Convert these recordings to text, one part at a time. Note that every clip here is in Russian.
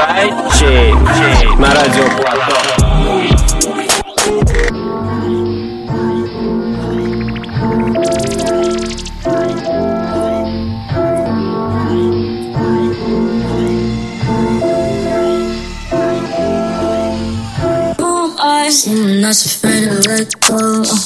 сайте на радио Платон. Someone afraid to let go.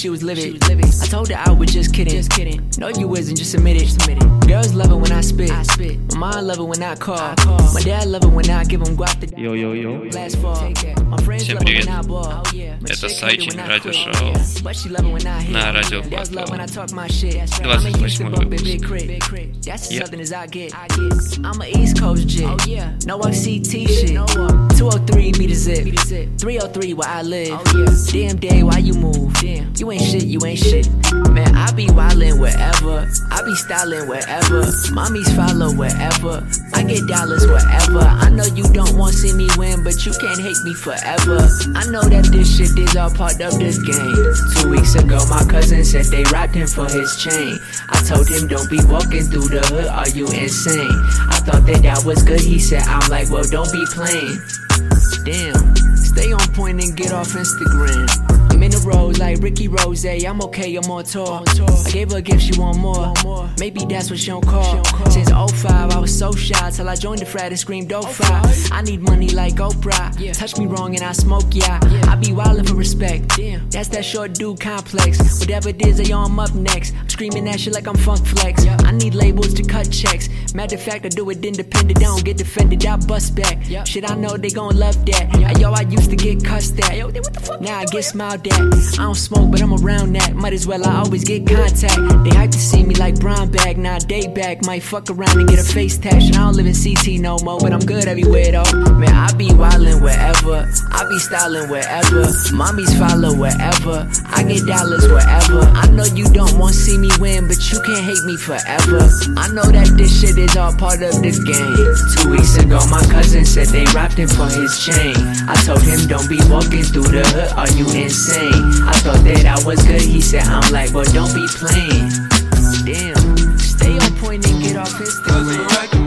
she was living. I told her I when I call. My dad love it when I give him guap Yo, yo, yo. Всем привет. Это Сайчин радиошоу на радио Платон. 28 выпуск. I get dollars wherever. I know you don't want to see me win, but you can't hate me forever. I know that this shit is all part of this game. Two weeks ago, my cousin said they robbed him for his chain. I told him, don't be walking through the hood, are you insane? I thought that that was good, he said, I'm like, well, don't be playing. Damn, stay on point and get off Instagram. I'm in the road like Ricky Rose. I'm okay, I'm on tour. I gave her a gift, she want more. Maybe that's what she don't call. Since 05, I was so shy till I joined the frat and screamed 05. I need money like Oprah. Touch me wrong and I smoke, yeah. I be wildin' for respect. That's that short dude complex. Whatever it is, they on up next. I'm screaming that shit like I'm Funk Flex. I need labels to cut checks. Matter of fact, I do it independent. I don't get defended, I bust back. Shit, I know they gon' love that. Yo, I used to get cussed at. Yo, what the fuck? Now I get smiled at. I don't smoke, but I'm around that. Might as well, I always get contact. They hype to see me like brown bag. Now day back. Might fuck around and get a face tash. And I don't live in CT no more, but I'm good everywhere though. Man, I be wildin' wherever. I be styling wherever. Mommies follow wherever. I get dollars wherever. I know you don't want to see me win, but you can't hate me forever. I know that this shit is all part of the game. Two weeks ago, my cousin said they robbed him for his chain. I told him, don't be walking through the hood, are you insane? I thought that I was good, he said, I'm like, well, don't be playing. Damn, stay on point and get off Instagram.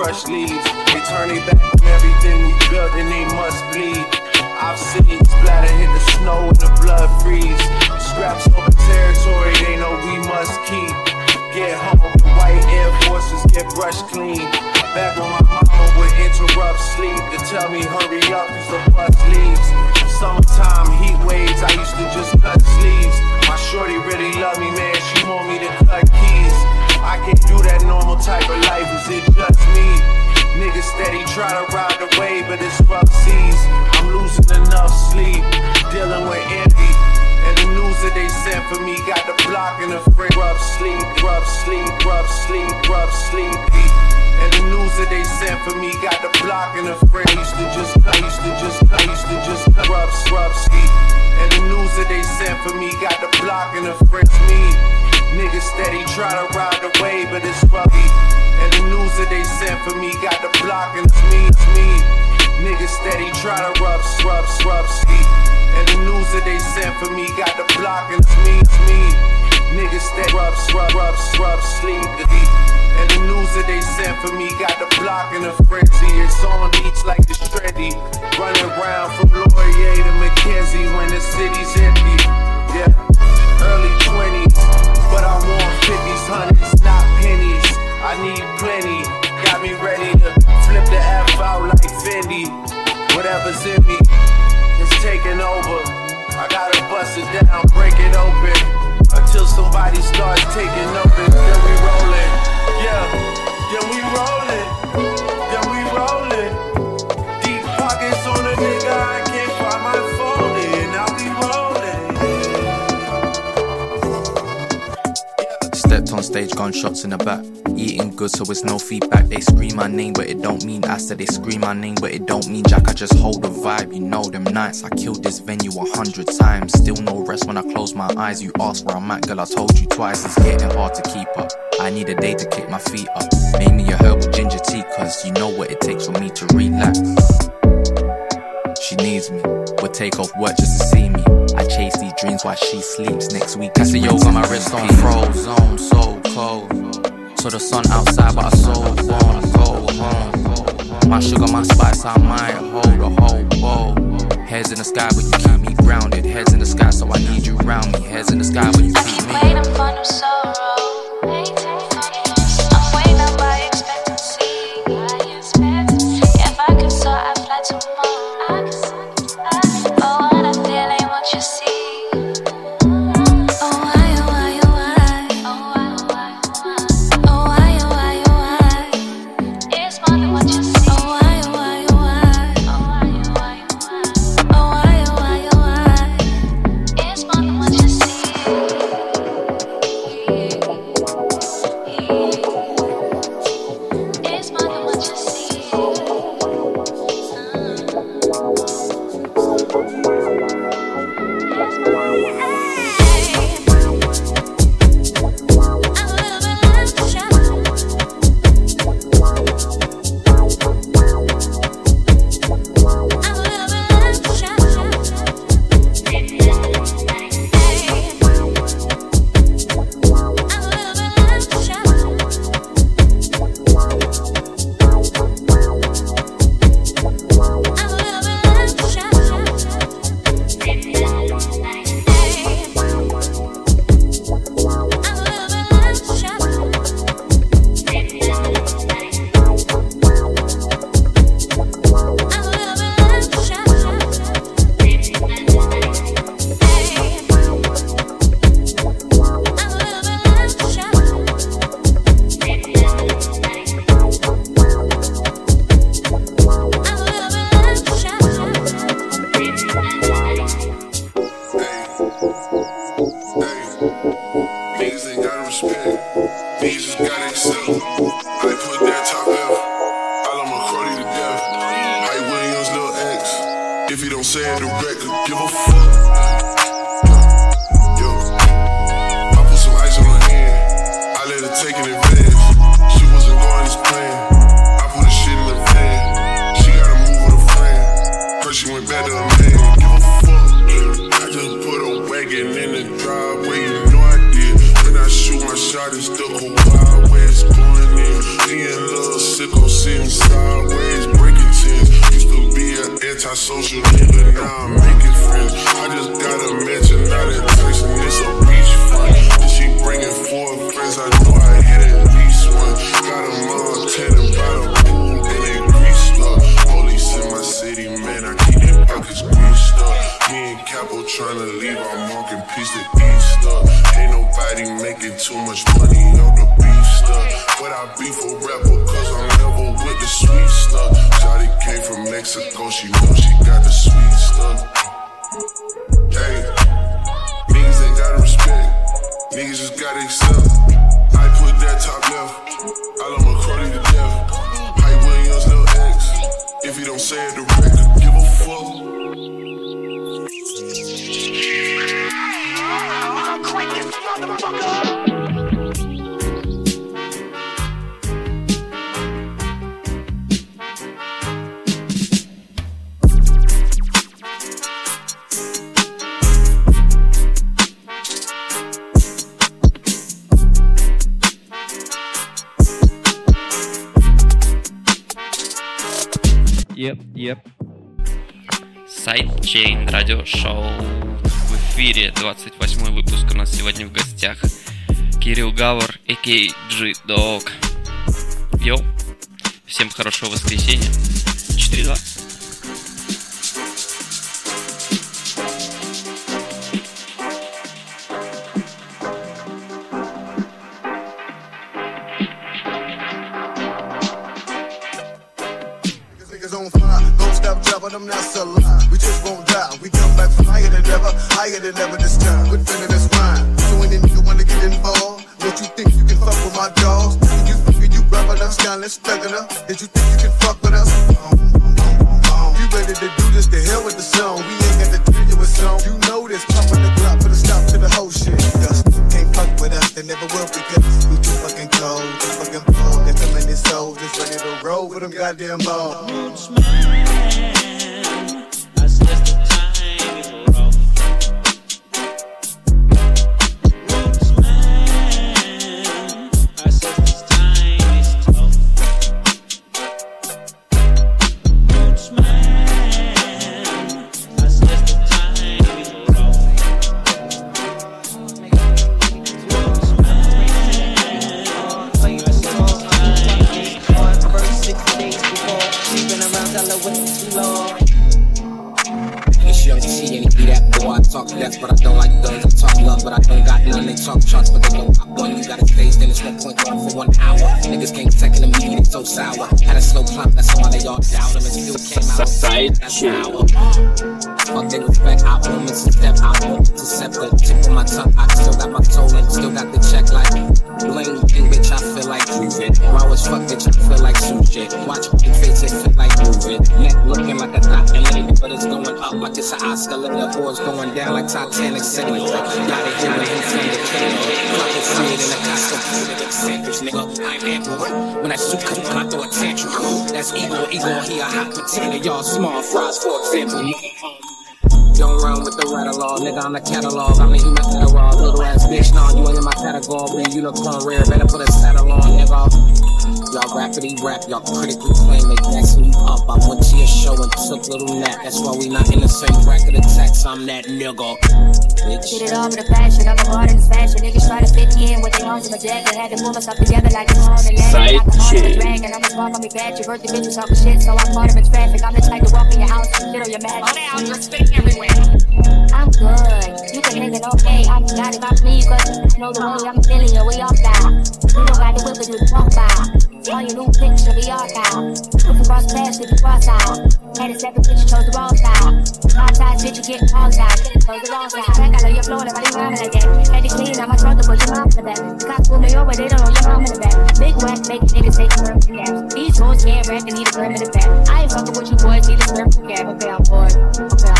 Crushed leaves. They turn their back on everything we built and they must bleed. I've seen splatter hit the snow and the blood freeze. Scraps over territory they know we must keep. Get home, the white Air Forces get brushed clean. Back when my mama would interrupt sleep to tell me hurry up cause the bus leaves. Summertime heat waves, I used to just cut sleeves. My shorty really love me, man, she want me to cut keys. I can't do that normal type of life, is it just me? Niggas steady try to ride the wave, but it's rough seas. I'm losing enough sleep, dealing with envy. And the news that they sent for me got the block in the frame. Rough sleep, rough sleep, rough sleep, rough sleepy. And the news that they sent for me got the block in the frame. I used to just, I used to just, I used to just rough, rough sleep. And the news that they sent for me got the block in the frame. Me, niggas steady try to ride wave, but it's roughy. And the news that they sent for me got the block and it's me, it's me. Niggas steady try to rub, rub, rub, sleep. And the news that they sent for me got the block and it's me, it's me. Niggas steady rub, rub, rub, rub, sleep. And the news that they sent for me got the block in a frenzy. It's on each like the trendy. Running around from Laurier to Mackenzie when the city's empty. Yeah, early 20s. But I want 50s, hundreds, not pennies. I need plenty. Got me ready to flip the F out like Fendi. Whatever's in me is taking over. I gotta bust it down, break it open. Until somebody starts taking notice. Then we rollin'. Yeah, then we rollin'. On stage, gunshots in the back. Eating good, so it's no feedback. They scream my name, but it don't mean I said they scream my name, but it don't mean Jack. I just hold the vibe, you know them nights. I killed this venue a hundred times. Still no rest when I close my eyes. You ask where I'm at, girl. I told you twice. It's getting hard to keep up. I need a day to kick my feet up. Make me a herbal ginger tea, cause you know what it takes for me to relax. She needs me. Would take off work just to see me. I chase these dreams while she sleeps. Next week, I see yoga, my wrist on frozen, so cold. So the sun outside, but I so won't go home. My sugar, my spice, I might hold a whole bowl. Heads in the sky, but you keep me grounded. Heads in the sky, so I need you around me. Heads in the sky, but you keep me. I'm waiting for no sorrow. I'm niggas don't stop dropping that's a lie. We just won't die, we come back from higher than ever, higher than ever this time. Quit feeling this rhyme. So any nigga wanna get involved, don't you think you can fuck with my dogs? Did you think you rubbing us, scandalous, thugging up? Did you think you can fuck with us? You ready to do this, the hell with the song. We ain't got to tell you song. You know this, pumping the clock, put a stop to the whole shit. Yes, can't fuck with us, they never will because we too fucking cold, too fucking bold. There's so many souls just ready to with them goddamn balls. Eccentric nigga. I'm ample. When comes on, I throw a tantrum. That's Igor, Igor, he a hot potato. Y'all small fries, for example. Don't run with the rattle law, nigga. I'm the catalog. I'm the human raw. Little ass bitch, nah, you ain't in my category. Unicorn rare, better put a saddle on, nigga. Y'all rappity rap, y'all critically claim they gassing you up. I went to your show and took little nap. That's why we not in the same bracket of tax. I'm that nigga. Bitch. Get it off with the fashion, I'm a part of this fashion. Niggas try to fit me in with their arms in my jacket. Had to pull myself together like I'm on the land. Like I'm on chick. the dragon. I'm a small from me bad. Your birthday bitches talking shit, so I'm part of its traffic. I'm the type to walk in your house and shit on your mat. Oh, down, you're spitting everywhere. I'm good. You can hang it okay. I got it by me, cause I know the way I'm feeling you. We all die. We don't got the whip, we just walk by. On your new picture, we all die. If you cross paths, if you cross out. Had a second you chose the wrong side. Five times, bitch, you get all side. Chose the wrong side. Back out of your floor, nobody rhyming like that. Had to clean out my throat to put your mom in the. Cops pull me over, they don't know your mom in the back. Big whack, make niggas take a from naps. These hoes can't rap and need a grim in the back. I ain't fucking with you boys, need a sperm from cap. Okay, I'm bored. Okay, I'm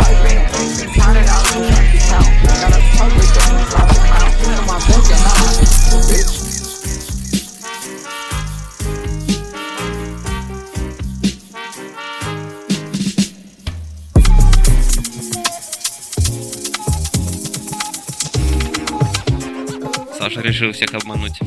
Саша решил всех обмануть.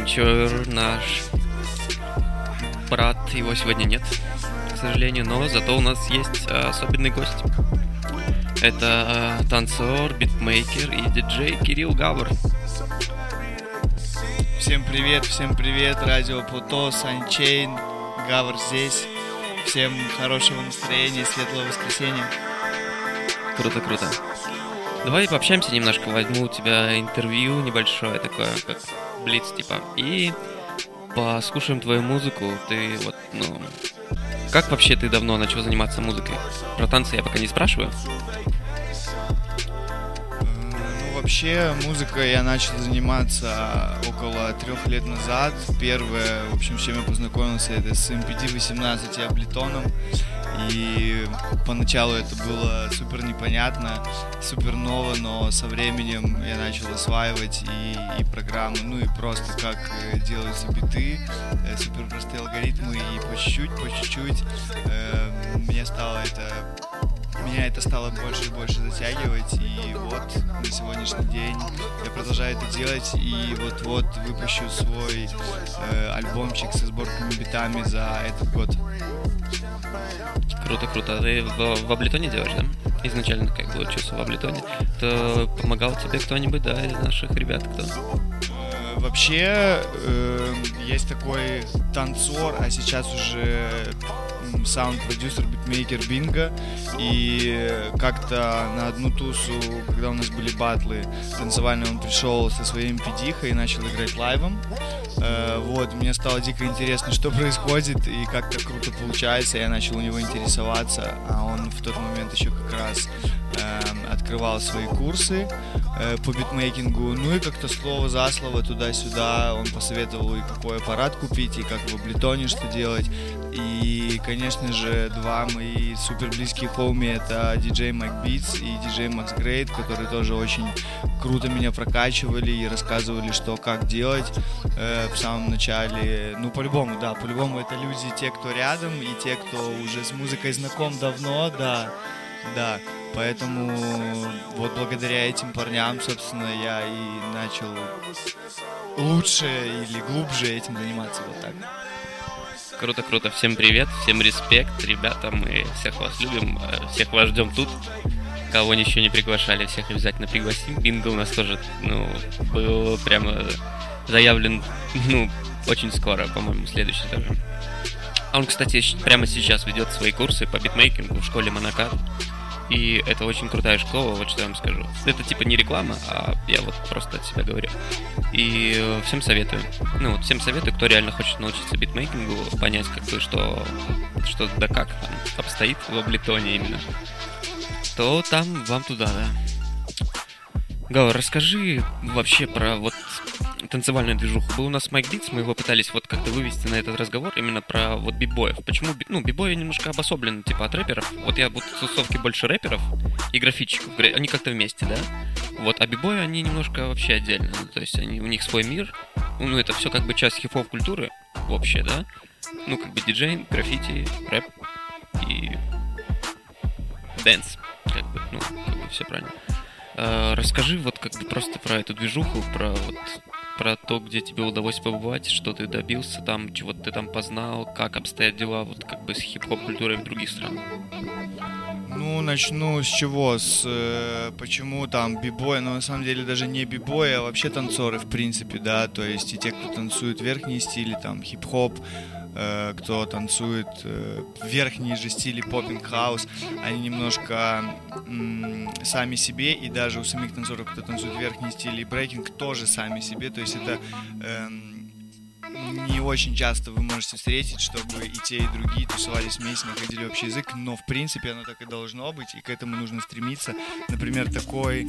Манчер, наш брат, его сегодня нет, к сожалению, но зато у нас есть э, особенный гость. Это э, танцор, битмейкер и диджей Кирилл Гавр. Всем привет, всем привет, радио Плуто, Санчейн, Гавр здесь. Всем хорошего настроения, светлого воскресенья. Круто, круто. Давай пообщаемся немножко, возьму у тебя интервью небольшое такое, как блиц типа, и послушаем твою музыку. Ты вот, ну, как вообще ты давно начал заниматься музыкой? Про танцы я пока не спрашиваю. Ну, вообще, музыкой я начал заниматься около трех лет назад. Первое, в общем, с чем я познакомился, это с MPD-18 и Аблетоном. И поначалу это было супер непонятно, супер ново, но со временем я начал осваивать и, и программы, ну и просто как э, делаются биты, э, супер простые алгоритмы, и по чуть-чуть, по чуть-чуть э, мне стало это меня это стало больше и больше затягивать, и вот на сегодняшний день я продолжаю это делать, и вот-вот выпущу свой э, альбомчик со сборками битами за этот год. Круто, круто. Ты в, в Аблетоне делаешь, да? Изначально как бы учился в Аблетоне. То помогал тебе кто-нибудь, да, из наших ребят, кто? Э, Вообще э, есть такой танцор, а сейчас уже м, саунд-продюсер, битмейкер Бинго. И как-то на одну тусу, когда у нас были батлы танцевальные, он пришел со своим пидихой и начал играть лайвом. Э, вот, мне стало дико интересно, что происходит и как так круто получается. Я начал у него интересоваться, а он в тот момент еще как раз эм, открывал свои курсы э, по битмейкингу. Ну и как-то слово за слово туда-сюда он посоветовал и какой аппарат купить, и как в Аблетоне что делать. И, конечно же, два мои супер близкие хоуми это диджей Битс и диджей Макс Грейт, которые тоже очень круто меня прокачивали и рассказывали, что как делать э, в самом начале. Ну, по-любому, да, по-любому это люди, те, кто рядом, и те, кто уже с музыкой знаком давно, да, да. Поэтому вот благодаря этим парням, собственно, я и начал лучше или глубже этим заниматься вот так. Круто, круто. Всем привет, всем респект, ребята, мы всех вас любим, э, всех вас ждем тут. Кого еще не приглашали, всех обязательно пригласим. Бинго у нас тоже, ну, был прямо заявлен, ну, очень скоро, по-моему, следующий. А он, кстати, прямо сейчас ведет свои курсы по битмейкингу в школе Монакат. И это очень крутая школа, вот что я вам скажу. Это типа не реклама, а я вот просто от себя говорю. И э, всем советую. Ну вот всем советую, кто реально хочет научиться битмейкингу, понять как бы, что, что да как там обстоит в Аблетоне именно. То там вам туда, да. Гава, расскажи вообще про вот танцевальную движуху. Был у нас Майк Битс, мы его пытались вот как-то вывести на этот разговор именно про вот бибоев. Почему, ну, бибои немножко обособлены, типа, от рэперов. Вот я вот в тусовке больше рэперов и графитчиков, гра- они как-то вместе, да? Вот, а бибои, они немножко вообще отдельно. То есть они, у них свой мир. Ну, это все как бы часть хип-хоп культуры вообще, да? Ну, как бы диджей, граффити, рэп и dance. Как бы, ну, как бы все правильно. Э, расскажи вот как бы просто про эту движуху, про вот про то, где тебе удалось побывать, что ты добился там, чего ты там познал, как обстоят дела вот как бы с хип-хоп культурой в других странах. Ну, начну с чего? С э, почему там b-boy, но на самом деле даже не b-boy, а вообще танцоры, в принципе, да, то есть и те, кто танцует верхние стили, там, хип-хоп, кто танцует э, верхние же стили popping, хаус, они немножко сами себе, и даже у самих танцоров, кто танцует верхние стили и брейкинг, тоже сами себе, то есть это эм, не очень часто вы можете встретить, чтобы и те, и другие тусовались вместе, находили общий язык, но в принципе оно так и должно быть, и к этому нужно стремиться. Например, такой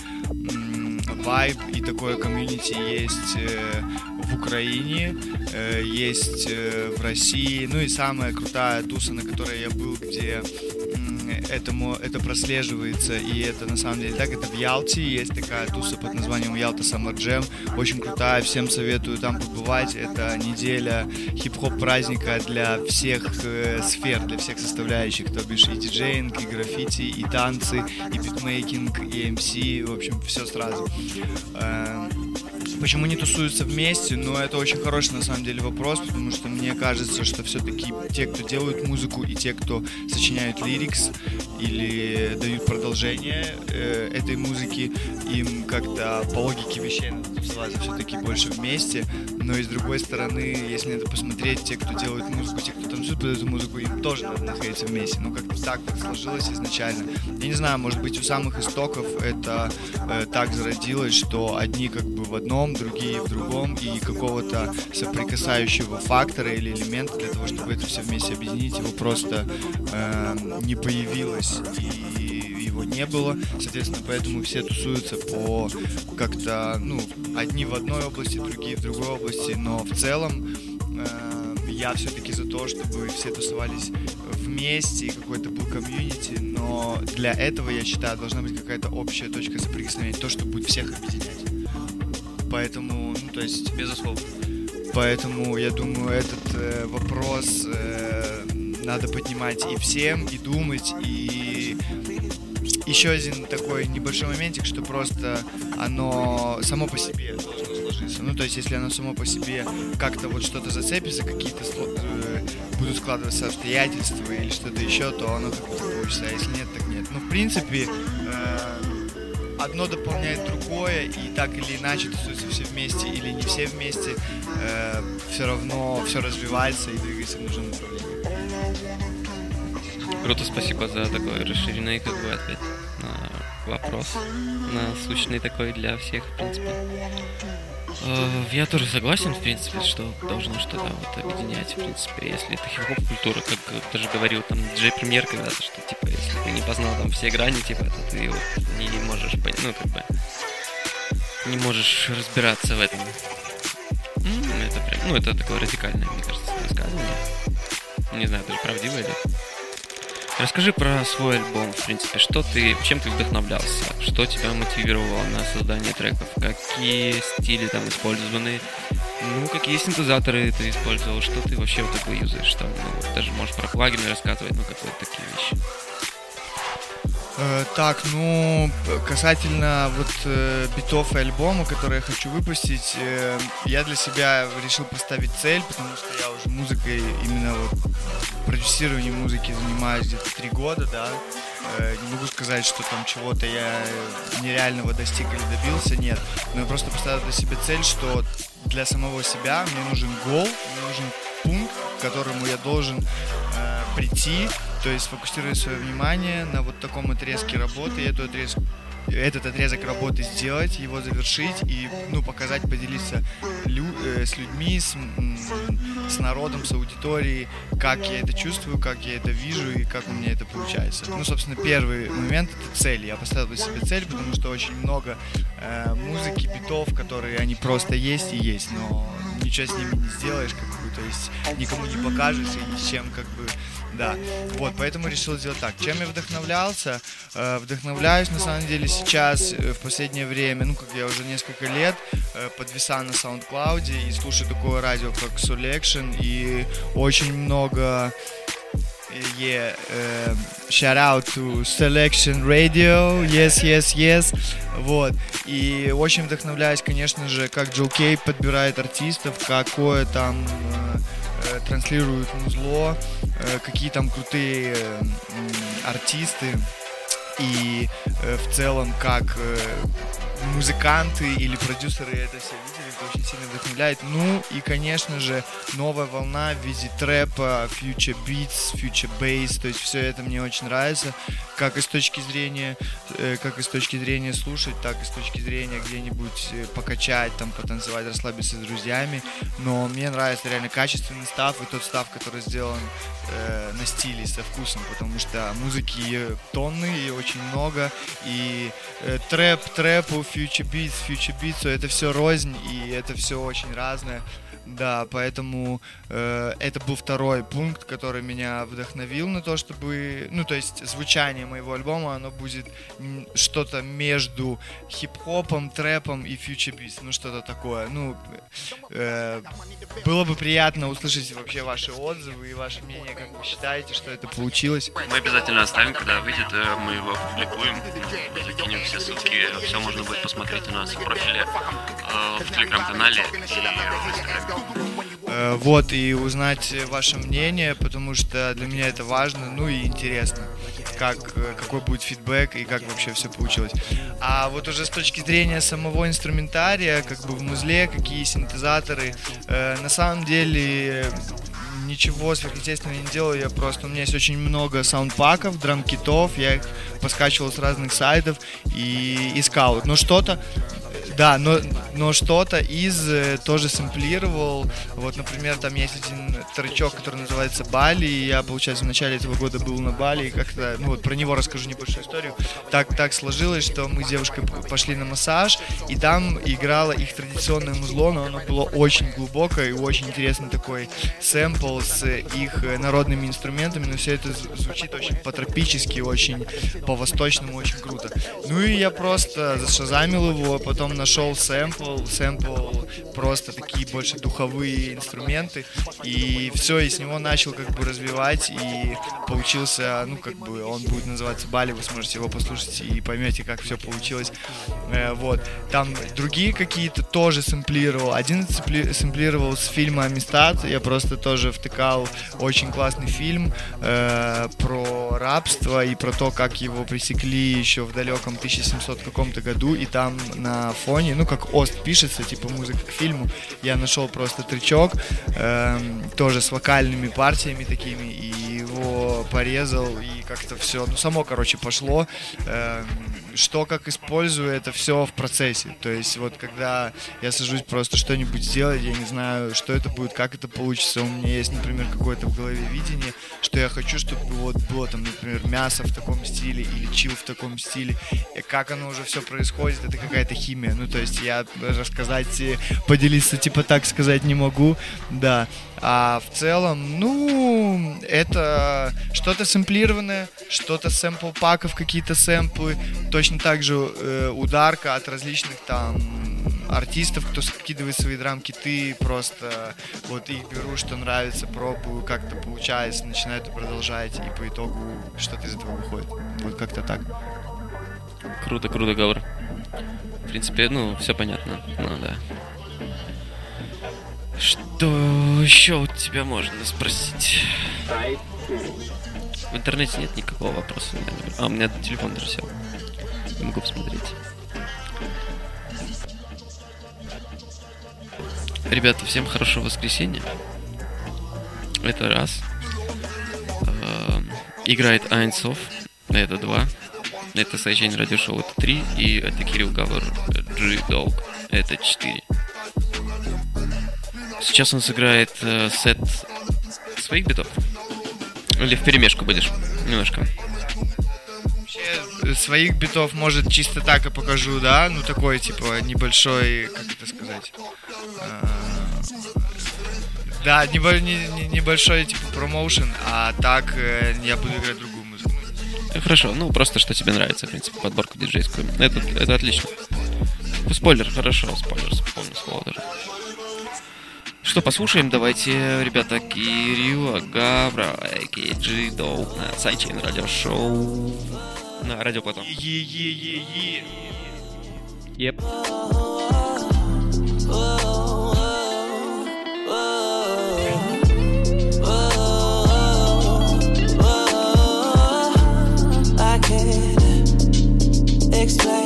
вайб и такое комьюнити есть э, в Украине, э, есть э, в России, ну и самая крутая туса, на которой я был, где этому это прослеживается, и это на самом деле так, это в Ялте есть такая туса под названием Ялта Summer Jam, очень крутая, всем советую там побывать, это неделя хип-хоп праздника для всех э, сфер, для всех составляющих, то бишь и диджеинг, и граффити, и танцы, и битмейкинг, и МС, в общем, все сразу. Эм, Почему не тусуются вместе? Ну, это очень хороший, на самом деле, вопрос, потому что мне кажется, что все-таки те, кто делают музыку, и те, кто сочиняют лирикс или дают продолжение э, этой музыки, им как-то по логике вещей надо тусоваться все-таки больше вместе. Но и с другой стороны, если это посмотреть, те, кто делают музыку, те, кто танцует под эту музыку, им тоже надо находиться вместе. Ну, как-то так так сложилось изначально. Я не знаю, может быть, у самых истоков это э, так зародилось, что одни как бы в одном, другие в другом, и какого-то соприкасающего фактора или элемента для того, чтобы это все вместе объединить, его просто э, не появилось. И его не было, соответственно, поэтому все тусуются по как-то, ну, одни в одной области, другие в другой области, но в целом э, я все-таки за то, чтобы все тусовались вместе, какой-то был комьюнити, но для этого, я считаю, должна быть какая-то общая точка соприкосновения, то, что будет всех объединять. Поэтому, ну, то есть... Безусловно. Поэтому, я думаю, этот э, вопрос э, надо поднимать и всем, и думать, и еще один такой небольшой моментик, что просто оно само по себе должно сложиться. Ну, то есть, если оно само по себе как-то вот что-то зацепится, какие-то э, будут складываться обстоятельства или что-то еще, то оно как-то получится, а если нет, так нет. Ну, в принципе, э, одно дополняет другое, и так или иначе тусуются все вместе или не все вместе, э, все равно все развивается и двигается в нужном направлении. Круто, спасибо за такой расширенный как бы ответ на вопрос. Насущный такой для всех, в принципе. Э, Я тоже согласен, в принципе, что должно что-то вот объединять, в принципе, если это хип-хоп культура, как даже говорил там Джей Премьер когда-то, что типа, если ты не познал там все грани, типа, то ты вот не можешь понять, ну, как бы, не можешь разбираться в этом. М, Это прям, ну, это такое радикальное, мне кажется, высказывание. Не знаю, даже правдиво или Расскажи про свой альбом, в принципе, что ты, чем ты вдохновлялся, что тебя мотивировало на создание треков, какие стили там использованы, ну, какие синтезаторы ты использовал, что ты вообще вот такое юзаешь, там, ну, даже можешь про плагины рассказывать, ну, какие-то такие вещи. Э, так, ну, касательно вот э, битов и альбома, который я хочу выпустить, э, я для себя решил поставить цель, потому что я уже музыкой, именно вот продюсированием музыки занимаюсь где-то три года, да. Э, не могу сказать, что там чего-то я нереального достиг или добился, нет. Но я просто поставил для себя цель, что для самого себя мне нужен гол, мне нужен к которому я должен э, прийти, то есть фокусировать свое внимание на вот таком отрезке работы, и эту отрез- этот отрезок работы сделать, его завершить и ну, показать, поделиться лю- э, с людьми, с, с народом, с аудиторией, как я это чувствую, как я это вижу и как у меня это получается. Ну, собственно, первый момент — это цель. Я поставил себя цель, потому что очень много э, музыки, битов, которые они просто есть и есть, но ничего с ними не сделаешь, как бы, то есть никому не покажешь и ни с чем как бы да, вот, поэтому решил сделать так. Чем я вдохновлялся? Э, вдохновляюсь, на самом деле, сейчас, э, в последнее время, ну, как я уже несколько лет, э, подвисаю на SoundCloud и слушаю такое радио, как Selection, и очень много Yeah, shout out to Selection Radio, yes, yes, yes, вот, и очень вдохновляюсь, конечно же, как Джо Кей подбирает артистов, какое там э, транслирует музло, э, какие там крутые э, артисты, и э, в целом как э, музыканты или продюсеры это все видели, это очень сильно вдохновляет. Ну и, конечно же, новая волна в виде трэпа, future beats, future bass, то есть все это мне очень нравится, как и с точки зрения, э, как и с точки зрения слушать, так и с точки зрения где-нибудь э, покачать, там, потанцевать, расслабиться с друзьями. Но мне нравится реально качественный став и тот став, который сделан э, на стиле, со вкусом, потому что музыки тонны и очень много, и э, трэп, трэпу, future beats, future beats, это все рознь, и это все очень разное. Да, поэтому э, это был второй пункт, который меня вдохновил на то, чтобы, ну, то есть звучание моего альбома, оно будет что-то между хип-хопом, трэпом и beats, ну, что-то такое. Ну, э, было бы приятно услышать вообще ваши отзывы и ваше мнение, как вы считаете, что это получилось. Мы обязательно оставим, когда выйдет, э, мы его опубликуем, закинем все ссылки, все можно будет посмотреть у нас в профиле. э, в телеграм-канале и в инстаграме. Э, Вот, и узнать ваше мнение, потому что для меня это важно, ну и интересно, как, э, какой будет фидбэк и как вообще все получилось. А вот уже с точки зрения самого инструментария, как бы в музле, какие синтезаторы, э, на самом деле ничего сверхъестественного не делаю, я просто, у меня есть очень много саундпаков, драм-китов, я их поскачивал с разных сайтов и искал. Но что-то, да, но, но что-то из э, тоже сэмплировал. Вот, например, там есть один тречок, который называется Бали. И я, получается, в начале этого года был на Бали. И как-то, ну вот про него расскажу небольшую историю. Так, так сложилось, что мы с девушкой пошли на массаж, и там играло их традиционное музло, но оно было очень глубокое и очень интересный такой сэмпл с их э, народными инструментами, но все это зв- звучит очень по-тропически, очень по-восточному, очень круто. Ну и я просто зашазамил его, потом нашел сэмпл, сэмпл просто такие больше духовые инструменты, и все, и с него начал как бы развивать, и получился, ну как бы он будет называться Бали, вы сможете его послушать и поймете, как все получилось. Э, вот, там другие какие-то тоже сэмплировал, один сэмпли- сэмплировал с фильма «Амистад», я просто тоже втыкал очень классный фильм э, про рабство и про то, как его пресекли еще в далеком 1700 каком-то году, и там на фоне, ну как Ост пишется, типа музыка к фильму, я нашел просто трючок, эм, тоже с вокальными партиями такими, и его порезал, и как-то все, ну само, короче, пошло. Эм, что как использую, это все в процессе. То есть вот когда я сажусь просто что-нибудь сделать, я не знаю, что это будет, как это получится. У меня есть, например, какое-то в голове видение, что я хочу, чтобы вот было там, например, мясо в таком стиле или чил в таком стиле. И как оно уже все происходит, это какая-то химия. Ну, то есть я рассказать, поделиться, типа так сказать не могу, да. А в целом, ну, это что-то сэмплированное, что-то сэмпл паков, какие-то сэмплы, точно так же э, ударка от различных там артистов, кто скидывает свои драм-киты, просто вот их беру, что нравится, пробую, как-то получается, начинаю это продолжать, и по итогу что-то из этого выходит. Вот как-то так. Круто, круто, Гавр. В принципе, ну, все понятно. Ну, да. Что еще у тебя можно спросить? В интернете нет никакого вопроса. А, у меня телефон даже сел. Не могу посмотреть. Ребята, всем хорошего воскресенья. Это раз. Эм, Играет Айнсов. Это два. Это Сайчейн Радиошоу. Это три. И это Кирилл Гавр G-Dog. Это четыре. Сейчас он сыграет э, сет своих битов. Или в перемешку будешь? Немножко. Вообще, своих битов, может, чисто так и покажу, да? Ну, такой, типа, небольшой, как это сказать? А, Да, небо- не- не- небольшой, типа, промоушен, а так э, я буду играть другую музыку. Хорошо, ну просто что тебе нравится, в принципе, подборку диджейскую. Это, это отлично. Спойлер, хорошо, спойлер, слово даже. Что, послушаем, давайте, ребята, Кирилла Гавра, Кейджи Доу на Сайчейн радиошоу. На радио потом. Can't explain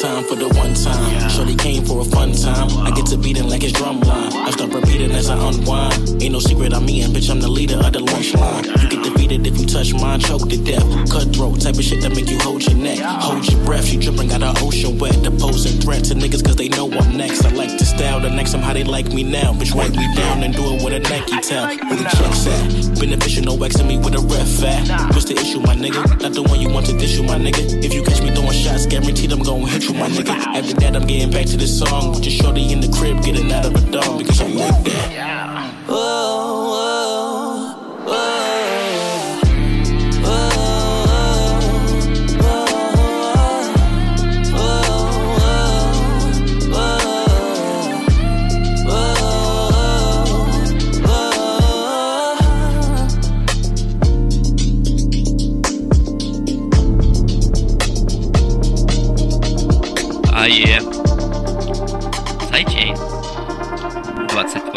time for the one time. Shorty came for a fun time. I get to beating like it's drumline. I start repeating as I unwind. Ain't no secret I'm eating, bitch. I'm the leader of the lunch line. You get defeated if you touch mine, choke to death. Cutthroat type of shit that make you hold your neck. Hold your breath. She dripping, got her ocean wet. Deposing threat to niggas cause they know I'm next. I like to style the next, I'm how they like me now. Bitch, wipe me down and do it with a Nike towel. Where the checks at? Beneficial, no Xing me with a ref at. What's the issue, my nigga? Not the one you want to dish you, my nigga. If you catch me throwing shots, guaranteed I'm gonna hit you, my nigga. After that, I'm getting back to the song. With your shorty in the crib, getting out of a dome because I'm like that. АЕ.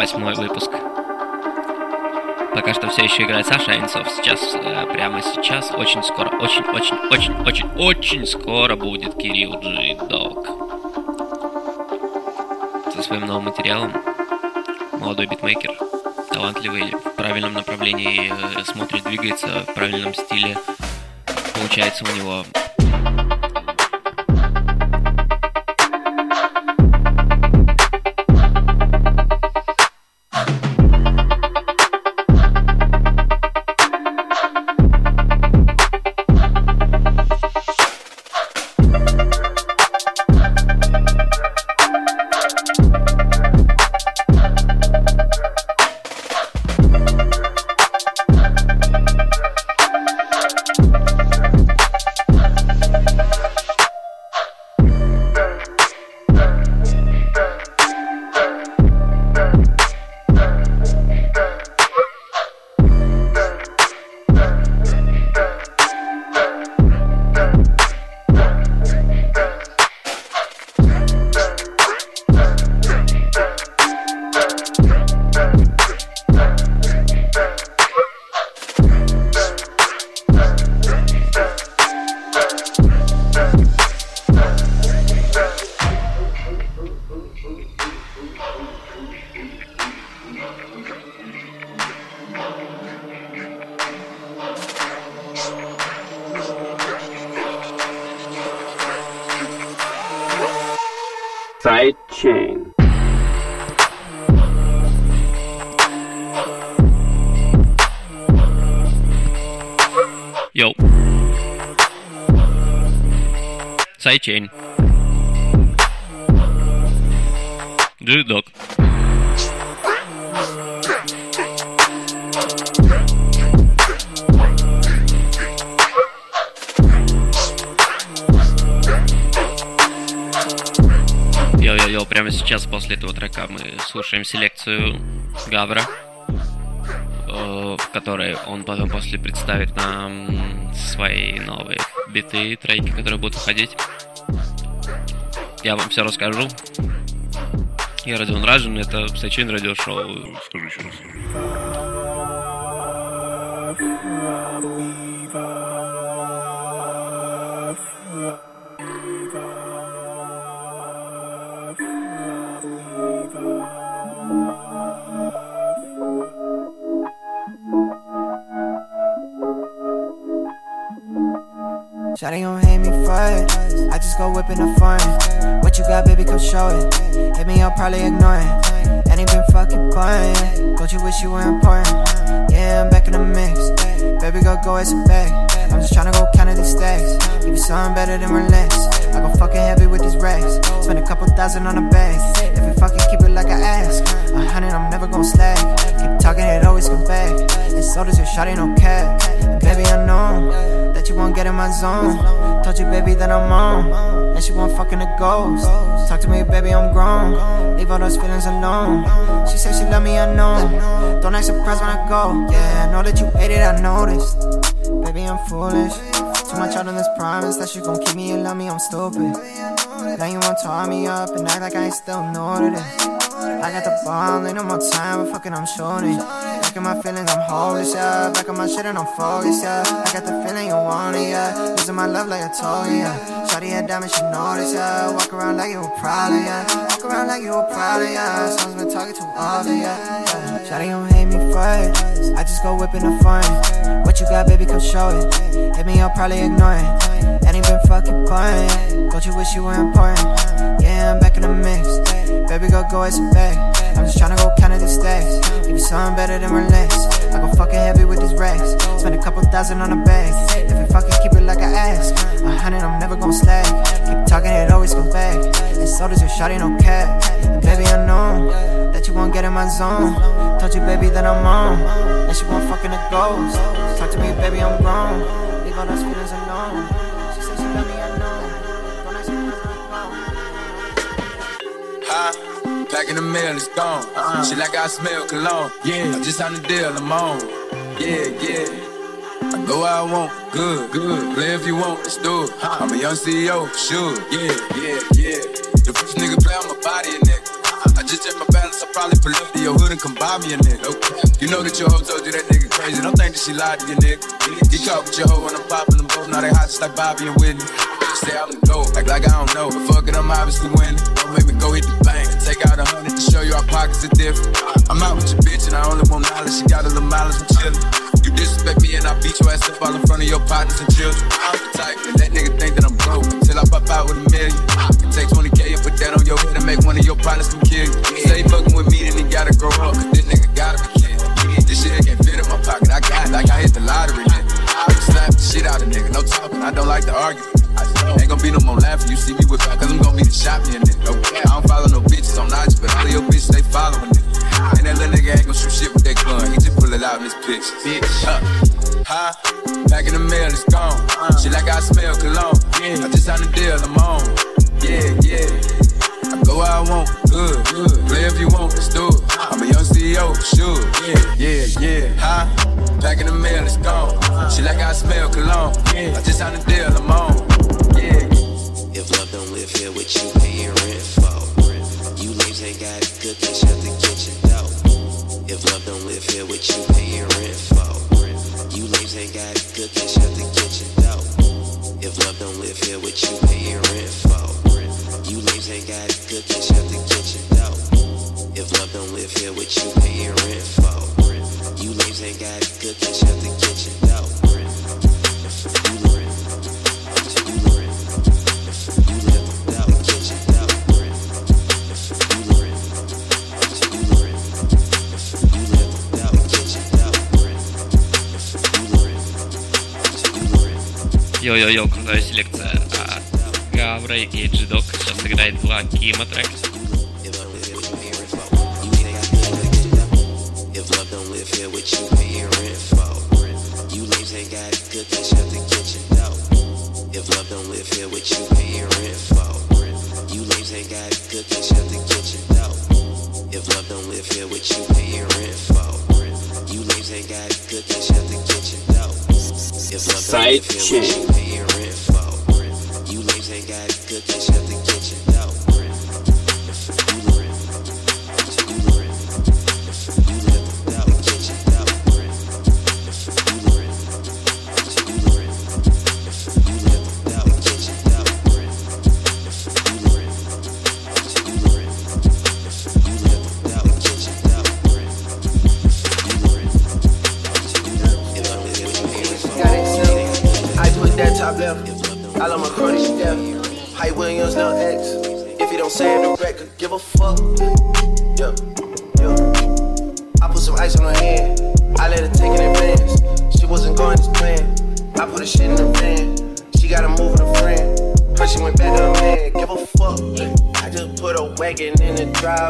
28 выпуск. Пока что все еще играет Саша Айнцов. Сейчас, э, прямо сейчас, очень скоро, очень, очень, очень, очень, очень скоро будет Кирилл Джи Дог. Со своим новым материалом. Молодой битмейкер. Талантливый, в правильном направлении э, смотрит, двигается, в правильном стиле. Получается у него селекцию Гавра, э, в которой он потом после представит нам свои новые биты, треки, которые будут выходить. Я вам все расскажу. Я Родион Ражин, это Сайчин радиошоу. Скажу еще раз. Shawty gon' hate me for it. I just go whipping the foreign. What you got, baby? Come show it. Hit me, I'll probably ignore it. Ain't been fucking boring. Don't you wish you were important? Yeah, I'm back in the mix. Baby, go go as a bag. I'm just tryna go count these stacks. Give you something better than relax. I go fucking heavy with these racks. Spend a couple thousand on a bag. If we fucking keep it like I ask, a hundred, I'm never gonna slack. Keep talking, it always come back. And so does your shawty, no cap. And baby, I know that you won't get in my zone. Told you, baby, that I'm on. And she won't fucking a ghost. Talk to me, baby, I'm grown. Leave all those feelings alone. She said she love me, I know. Don't act surprised when I go. Yeah, I know that you hate it, I noticed. Baby, I'm foolish. Too much out on this promise that you gon' keep me and love me, I'm stupid. Now you wanna tie me up and act like I ain't still this. I got the ball, ain't no more time, but fucking I'm shooting. Back in my feelings, I'm hopeless, yeah. Back on my shit and I'm focused, yeah. I got the feeling you want it, yeah. Losing my love like I told you, yeah. Shawty had diamonds, she noticed, yeah. Walk around like you a problem, yeah. Walk around like you a problem, yeah. Someone's been talking too often, yeah. yeah. Shawty don't hate me for it. I just go whipping the fun. What you got, baby, come show it. Hit me, I'll probably ignore it. And he been fucking boring. Don't you wish you were important? Yeah, I'm back in the mix. Baby, go, go, it's a bag. I'm just tryna go count these stacks. Give you something better than relax. I go fucking heavy with these racks. Spend a couple thousand on a bag. If we fucking keep it like I ask, a hundred, I'm never gonna slack. Keep talking, it always comes back. And so does your shawty, no cap. And baby, I know that you won't get in my zone. Told you, baby, that I'm on. And she won't fucking a ghost. Talk to me, baby, I'm grown. Leave all those feelings alone. Huh? Packing the mail, it's gone. Uh-uh. She like I smell cologne. Yeah, I just on the deal, I'm on. Yeah, yeah. I go where I want, good, good. Play if you want, let's do it. I'm a young CEO, for sure. Yeah, yeah, yeah. The first nigga play on my body, a nigga. Uh-huh. I just check my balance, I probably pull up to your hood and come buy me a nigga. Okay. You know that your hoe told you that nigga crazy. Don't think that she lied to you, nigga. Get caught with your hoe when I'm popping them both. Now they hot just like Bobby and Whitney. Say I'm the GOAT, act like I don't know. But fuck it, I'm obviously winning. Don't make me go hit the. Take out a hundred to show you our pockets are different. I'm out with your bitch and I only want knowledge. She got a little mileage, I'm chillin'. You disrespect me and I beat your ass up all in front of your partners and children. I'm the type that nigga think that I'm broke till I pop out with a million. Take 20k and put that on your head and make one of your partners come kill you. Say he fucking with me, then he gotta grow up. Cause this nigga gotta be kid. This shit can't fit in my pocket. I got it like I hit the lottery. I slap the shit out of nigga. No talking, I don't like to argue. Ain't gonna be no more laughing. You see me with cause I'm be the shot me a nigga. Okay. I don't follow no bitches on IG, but all your bitches they following nigga. And that little nigga ain't gonna shoot shit with that gun. He just pull it out in his pictures. Bitch, huh? Huh? Back in the mail, it's gone. Uh. She like I smell cologne. I just signed the deal, I'm on. Yeah, yeah. I go where I want, good, good. Play if you want, let's do it. Uh. I'm a young CEO, sure. Yeah, yeah, yeah. Huh? Back in the mail, it's gone. Uh. She like I smell cologne. I just signed the deal, I'm on. With you, paying rent for. You lames ain't got then shut the kitchen door. If love don't live here with you, paying rent for. You lames ain't got then shut the kitchen door. If love don't live here with you, paying rent for. You lames ain't got then shut the kitchen door. If love don't live here with you, paying rent for. You lames ain't got then shut the kitchen door. Йо-йо-йо, крутая селекция от Гавра и Джидок. Сейчас играет два Кима трек. If love don't live here with you, paying rent for. You lames ain't got it good, then shut the kitchen door. If love don't live here with you, paying rent for. You lames ain't got it good, then shut the kitchen door. Side chick. You ladies ain't got good, just.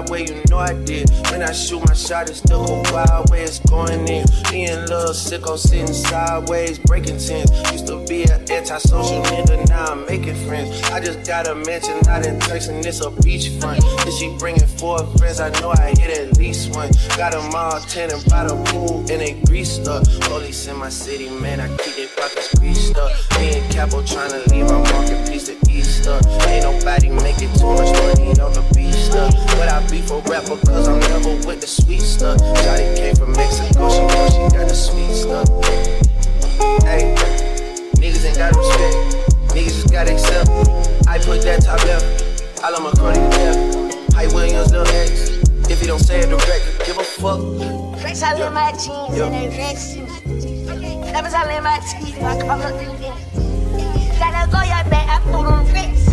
The you know I did. When I shoot my shot, it's still go wild way, it's going in. Me and little sicko sitting sideways, breaking tents. Used to be an antisocial nigga, now I'm making friends. I just got a mansion out in Texas, it's a beachfront. If she bringing four friends, I know I hit at least one. Got them all tanning by the pool and they greased up. Police in my city, man, I keep their pockets greased up. Me and Capo trying to leave our market piece to Easter. Ain't nobody making too much money on the beach stuff. But I be for rapper cause I'm never with the sweet stuff. Johnny came from Mexico, she know she got the sweet stuff. Hey, niggas ain't got respect. Niggas just gotta accept. with that top left. I love my cruddy to death. Hype Williams, Lil X. If you don't say it direct, give a fuck. Fresh out in my jeans and they rest Ever since I in my teeth, I come up through this. Gotta go your back, Bricks.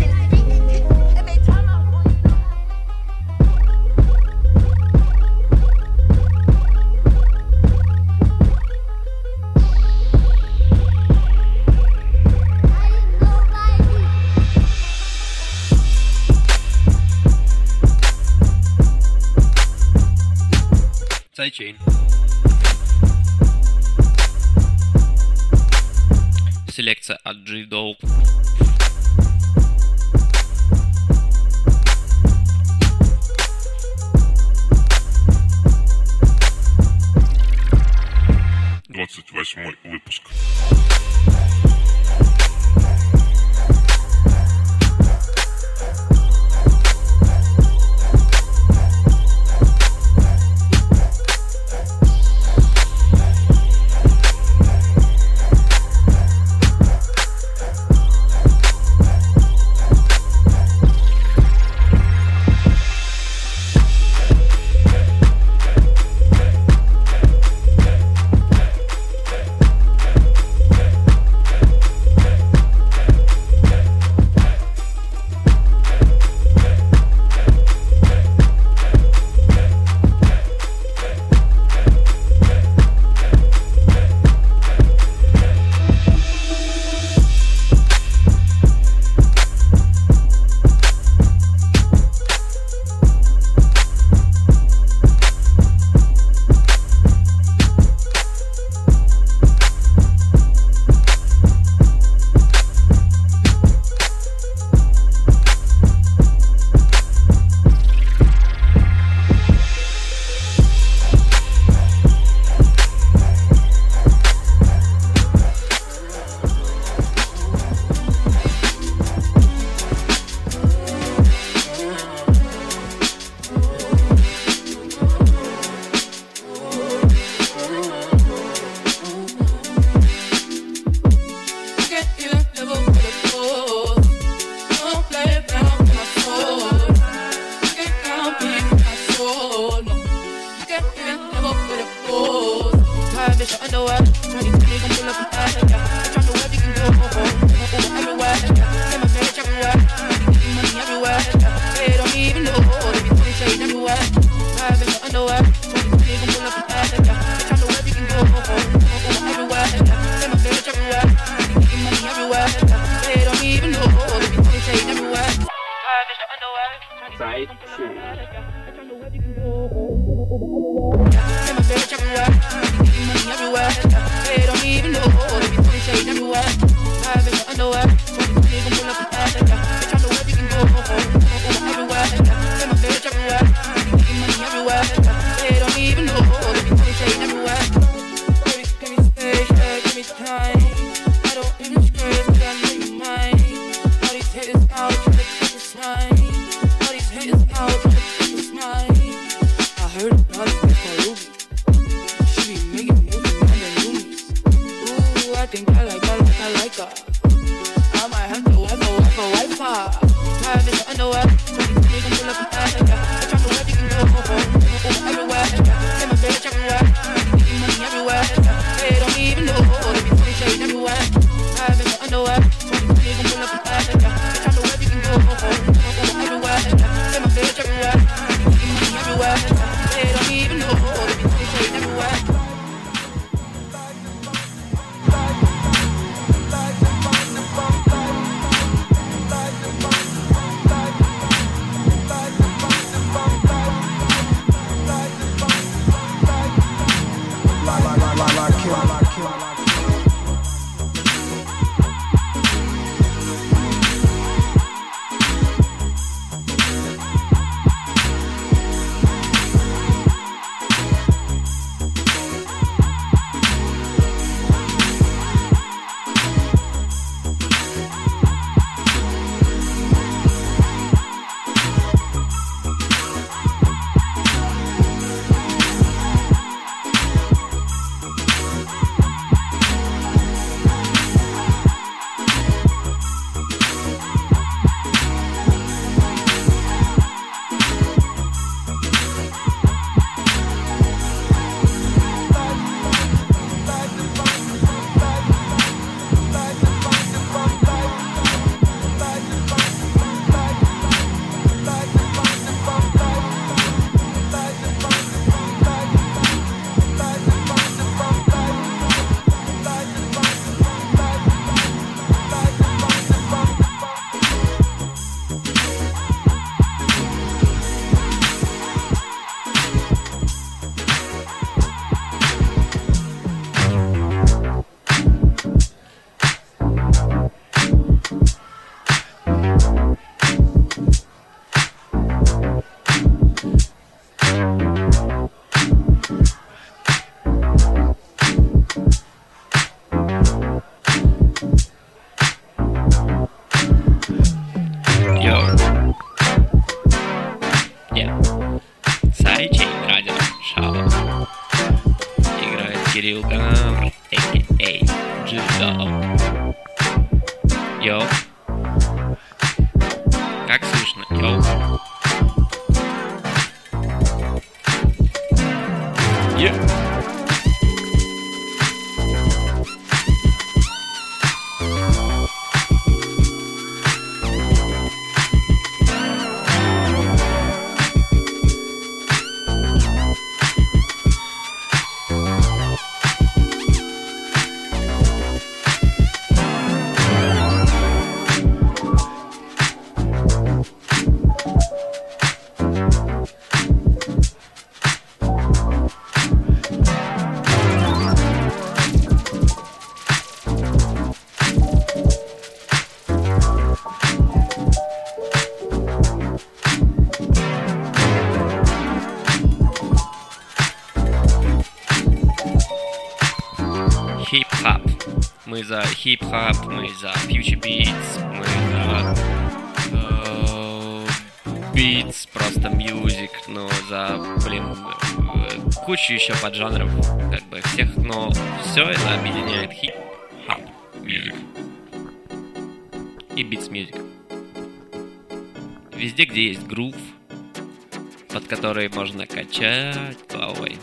Sidechain. Селекция от G-Dope. shield and Мы за хип-хоп, мы за future beats, мы за э, beats, просто music, но за, блин, э, кучу еще поджанров, как бы всех, но все это объединяет хип-хап music и beats music. Везде, где есть грув, под который можно качать головой.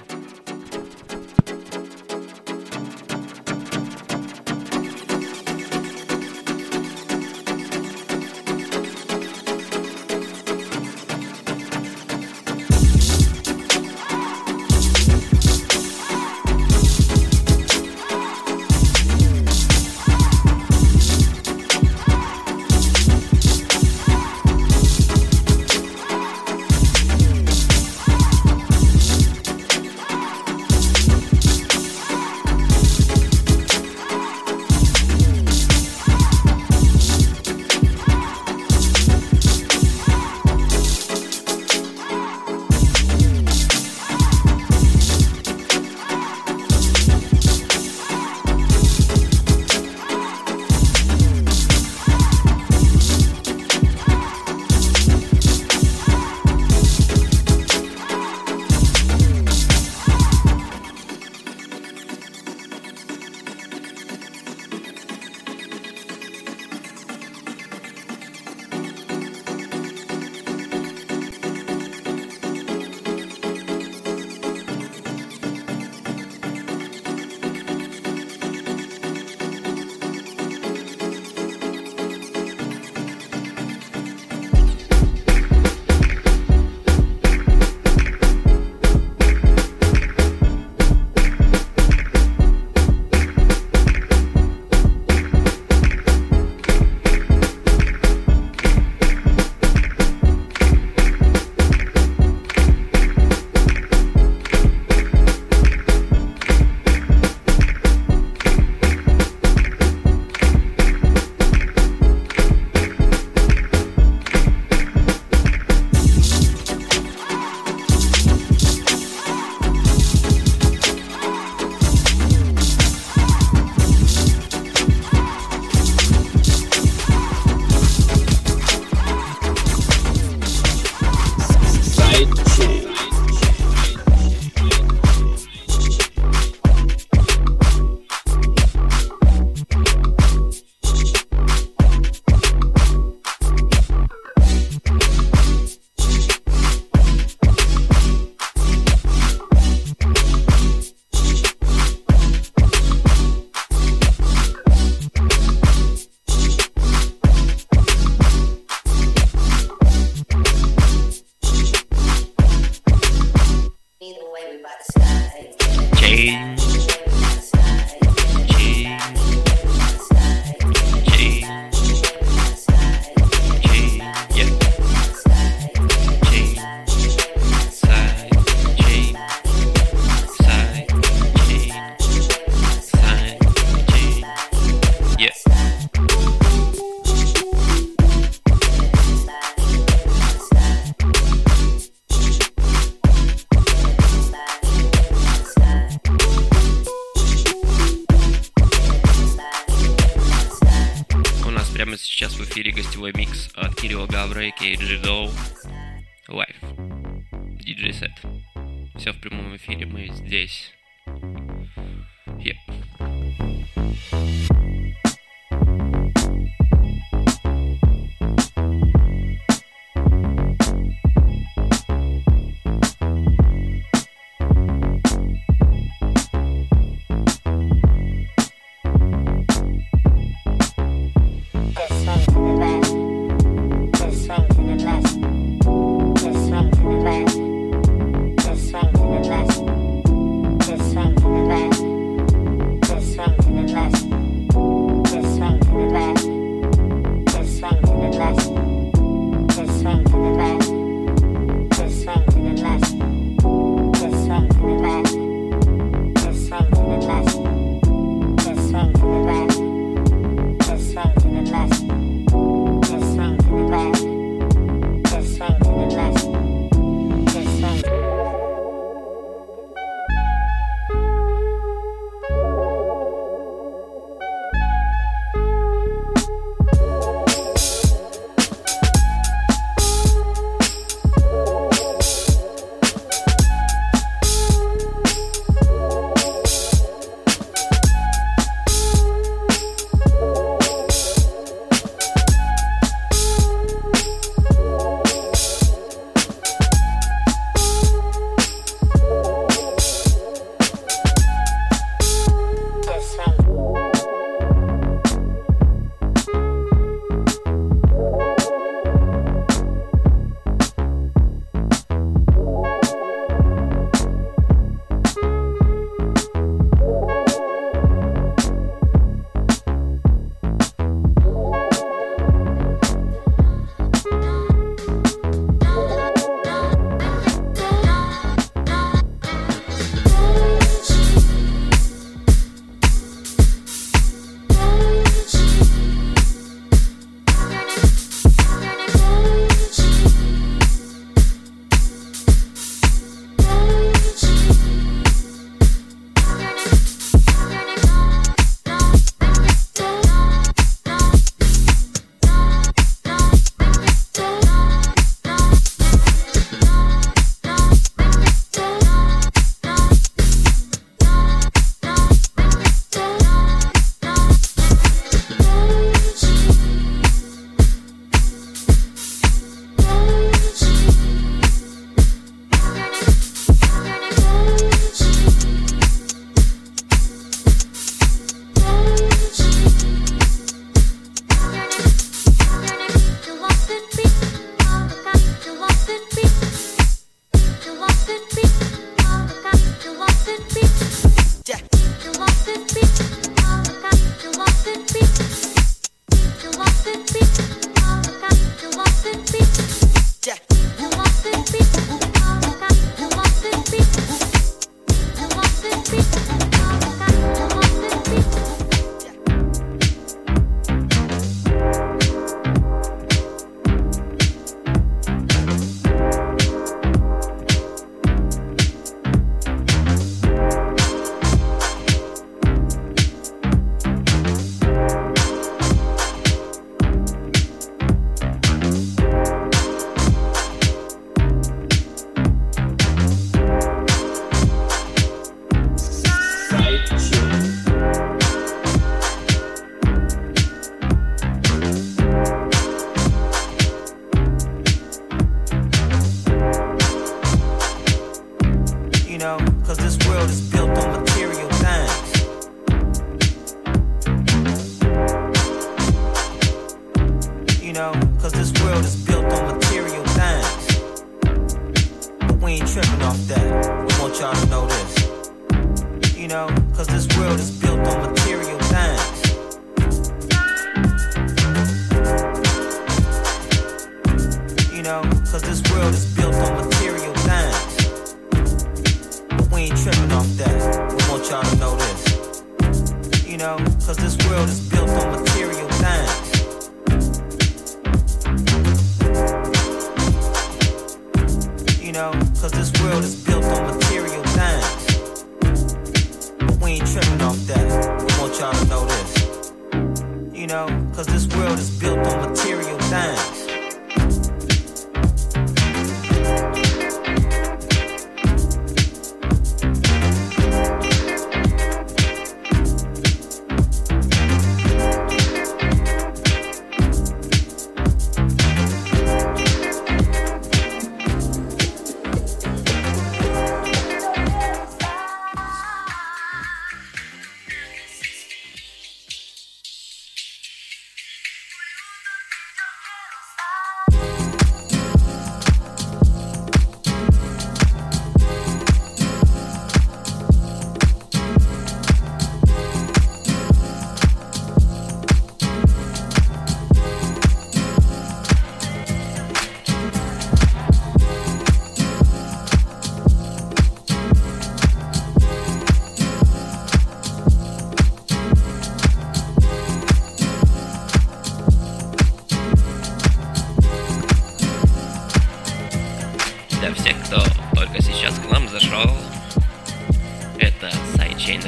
Bye.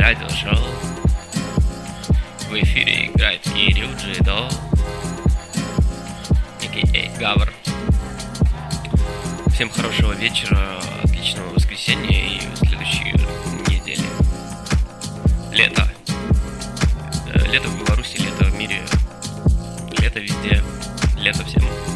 Сайчейн Радио Шоу. В эфире играет Кирилл Джидо, а.к.а. Гавр. Всем хорошего вечера, отличного воскресенья и следующей недели. Лето. Э, Лето в Беларуси, лето в мире, лето везде, лето всем.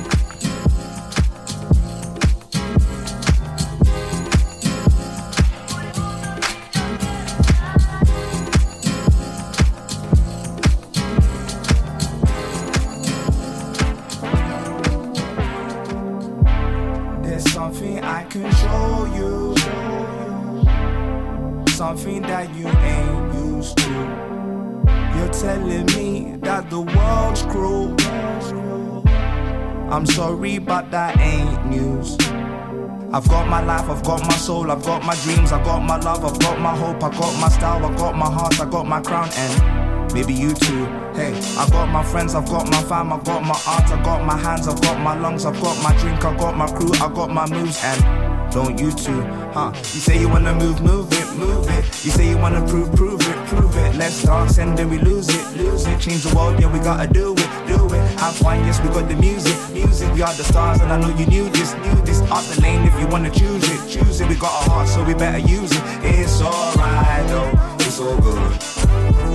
I'm sorry, but that ain't news. I've got my life, I've got my soul, I've got my dreams, I've got my love, I've got my hope, I've got my style, I've got my heart, I've got my crown, and maybe you too. Hey, I got my friends, I've got my fam, I've got my art, I've got my hands, I've got my lungs, I've got my drink, I've got my crew, I've got my moves, and don't you too, huh? You say you wanna move, move it, move it. You say you wanna prove, prove it, prove it. Let's dance and then we lose it, lose it. Change the world, yeah, we gotta do it, Have fun, yes, we got the music, music. We are the stars, and I know you knew this, knew this. Off the lane if you wanna choose it, choose it. We got a heart, so we better use it. It's alright though, it's all good,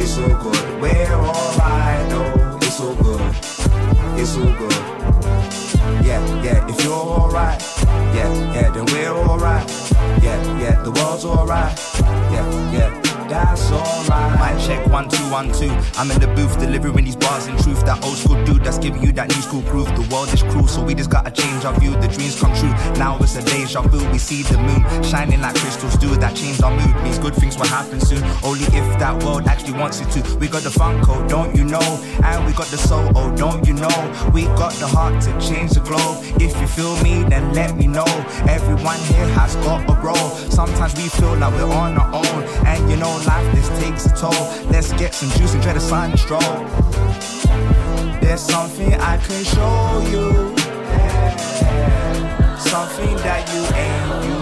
it's all good. We're alright though, it's all good, it's all good. Yeah, yeah, if you're alright, yeah, yeah, then we're alright. Yeah, yeah, the world's alright. Yeah, yeah, that's alright. Mic check one two one two. I'm in the booth delivering these bars in truth. That old school dude that's giving you that new school proof. The world is cruel, so we just gotta change our view. The dreams come true. Now it's a deja vu. We see the moon shining like crystals do. That change our mood means good things will happen soon. Only if that world actually wants it to. We got the funk code, don't you know? And we got the soul, oh, don't you know? We got the heart to change the globe. If you feel me, then let me know. Everyone here has got a role. Sometimes we feel like we're on our own. And you know, life this takes a toll. Let's get some juice and try to sign the stroll. There's something I can show you. Something that you ain't used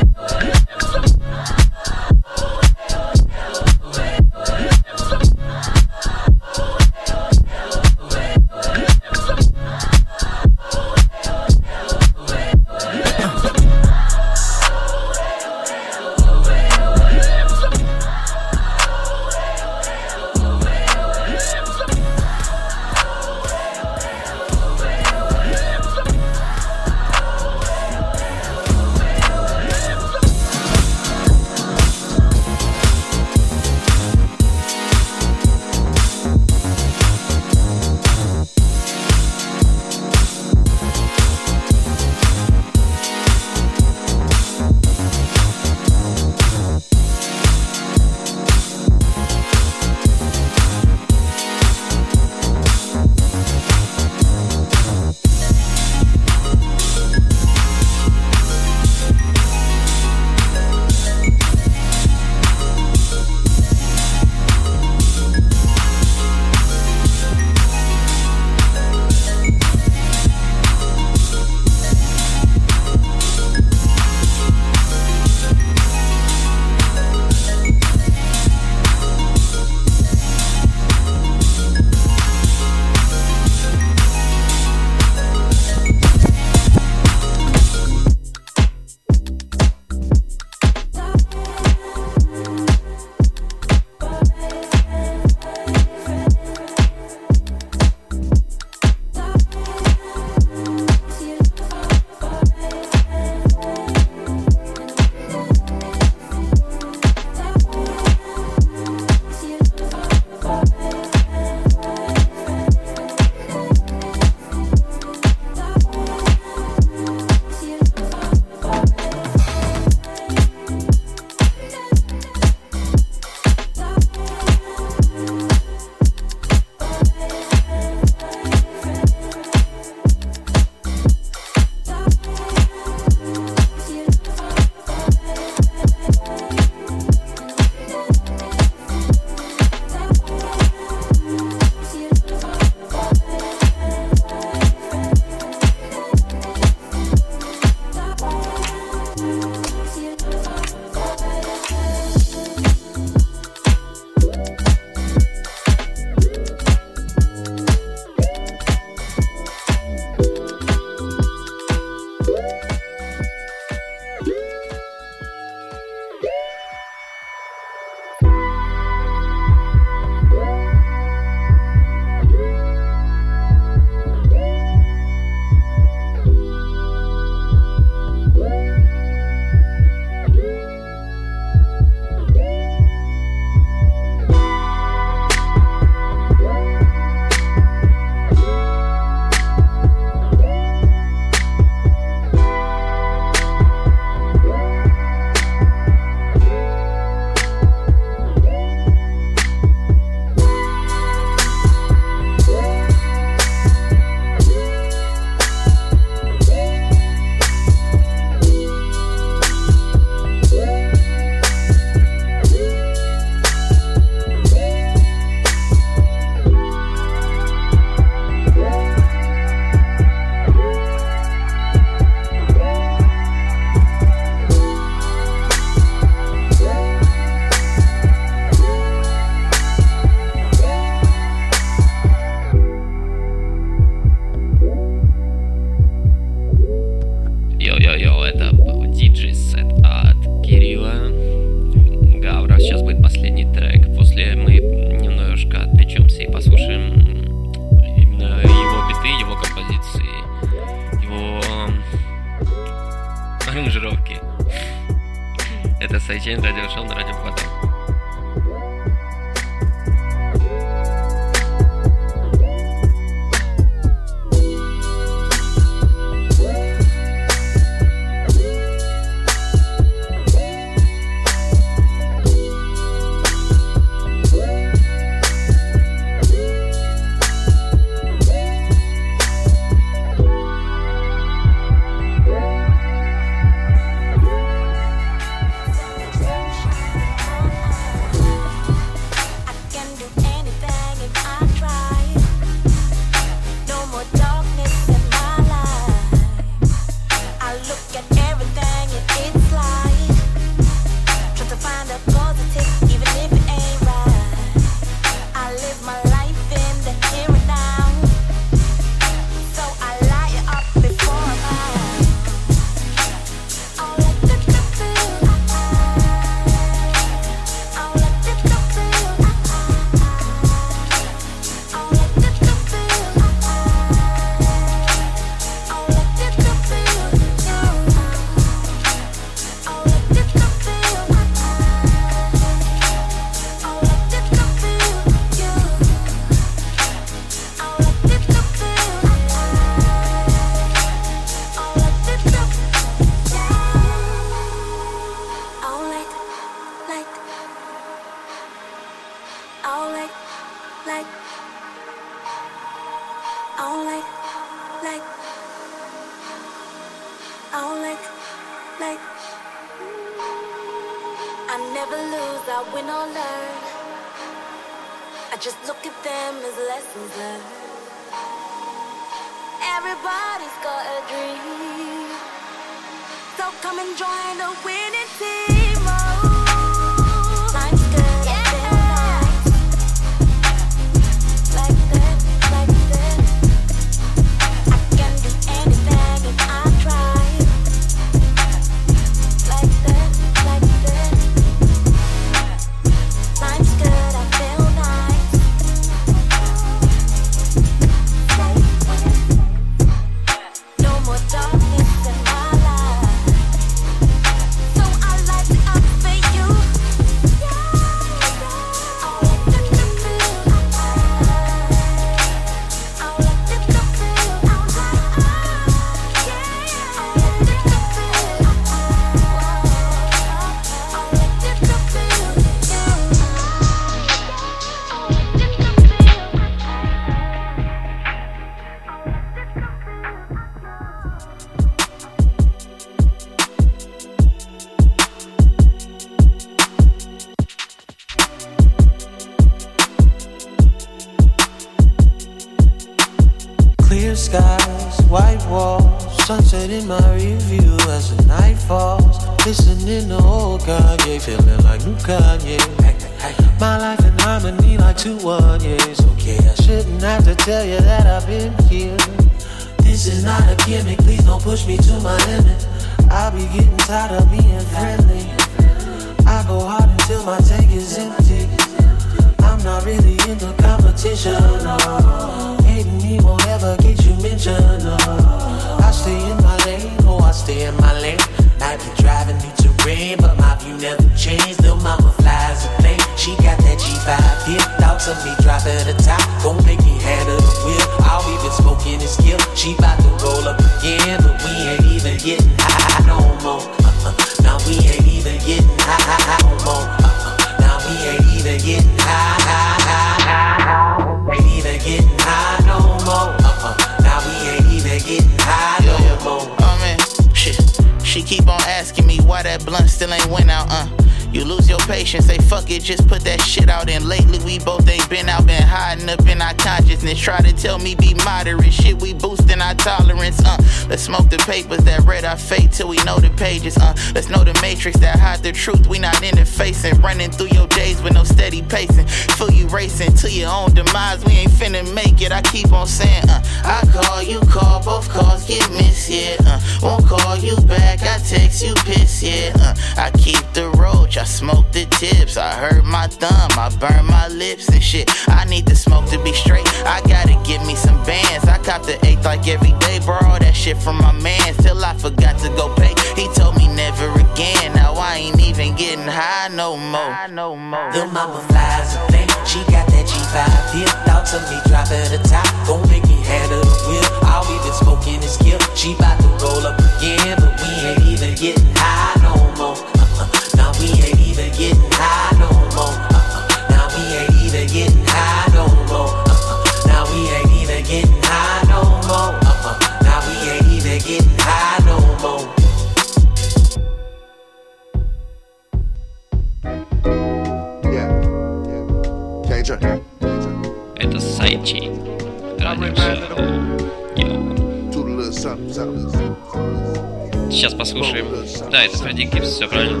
сейчас послушаем... Да, это Фредди Гибс, все правильно.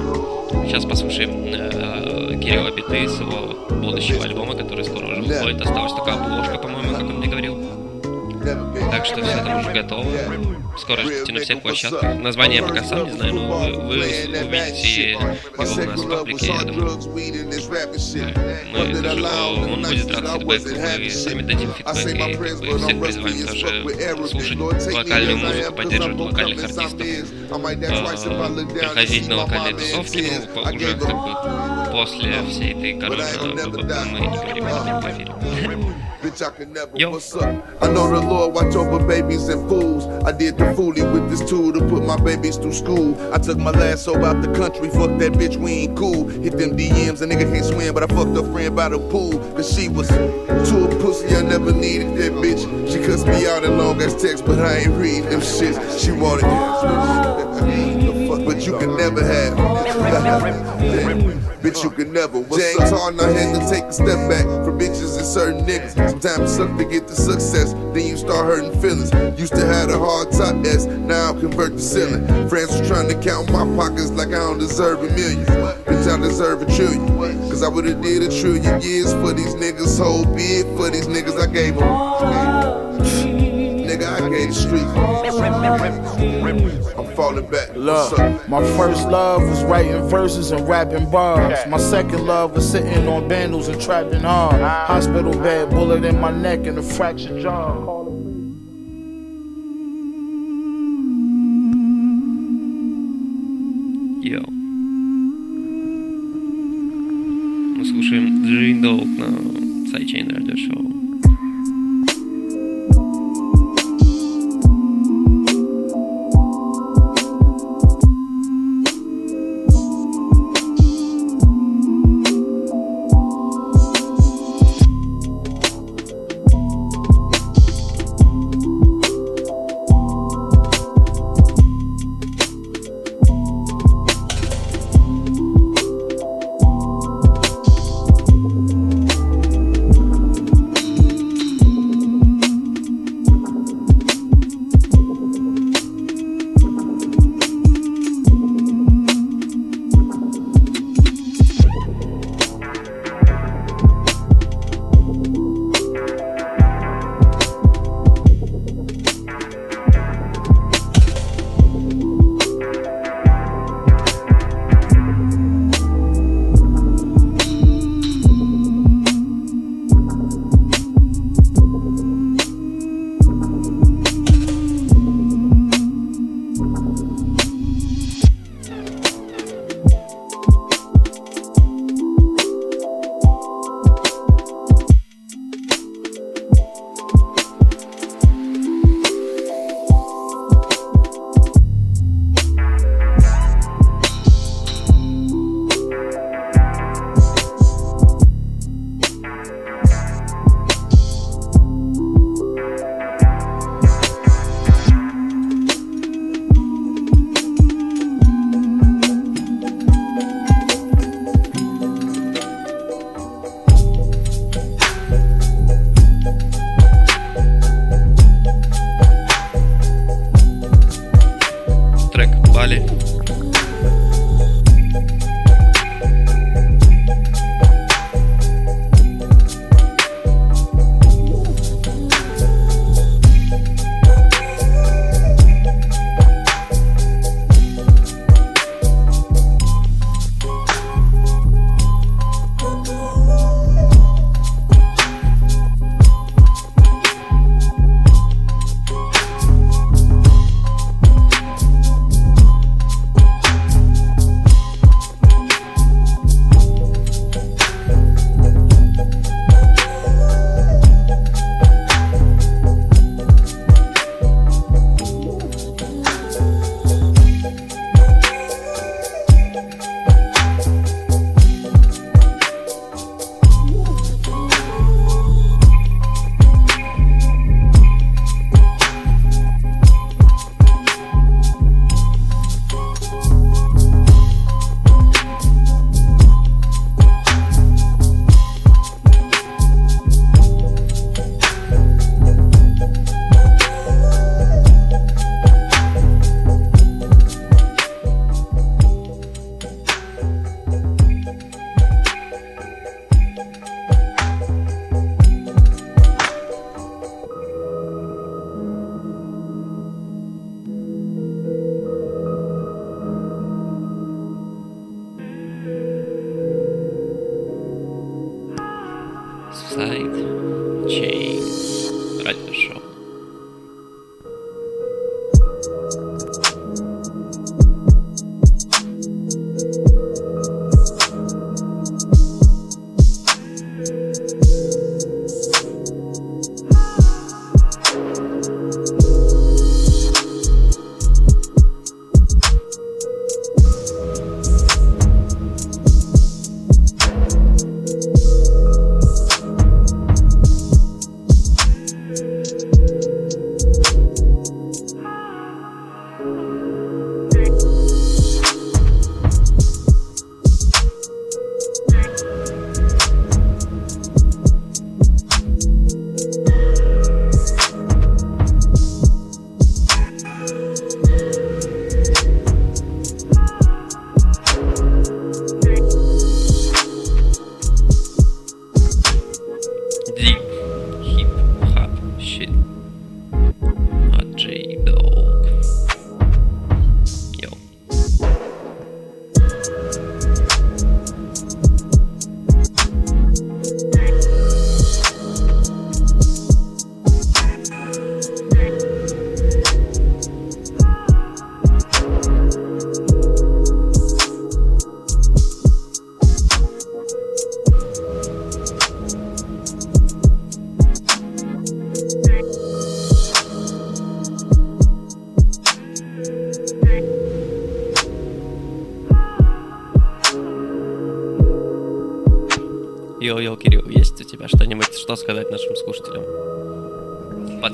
Сейчас послушаем э, Кирилла Биты с его будущего альбома, который скоро уже выходит. Осталась только обложка, по-моему, как он мне говорил. Так что все там уже готово. Скоро ждите на всех площадках. Название я пока сам не знаю, но вы, вы увидите его у нас в паблике, я думаю. Мы даже, он будет рад фидбэку, мы сами дадим фидбэк, и как бы, всех призываем даже слушать локальную музыку, поддерживать локальных артистов, а, приходить на локальные тусовки, ну, уже как бы после всей этой короны мы не говорим об этом в эфире. Bitch, I can never. What's up? I know the Lord watch over babies and fools. I did the foolie with this tool to put my babies through school. I took my last soul out the country. Fuck that bitch, we ain't cool. Hit them DMs, a nigga can't swim, but I fucked a friend by the pool. Cause she was too a pussy, I never needed that bitch. She cussed me out in long ass text, but I ain't read them shits. She wanted the fuck, but you can never have. Bitch, you can never. What's James Harden, I had to take a step back from bitches and certain niggas. Sometimes it suck to get the success, then you start hurting feelings. Used to have a hard top S, now I convert the ceiling. Friends was trying to count my pockets like I don't deserve a million. Bitch, I deserve a trillion. Cause I would've did a trillion years for these niggas. Whole bid for these niggas, I gave them Nigga, I gave the street. I'm falling back. What's up? Look, my first love was writing verses and rapping bars. My second love was sitting on bandals and trapping hard. Hospital bed, bullet in my neck and a fractured jaw. Йоу. Мы слушаем Джин Долг на Sidechain Radio Show.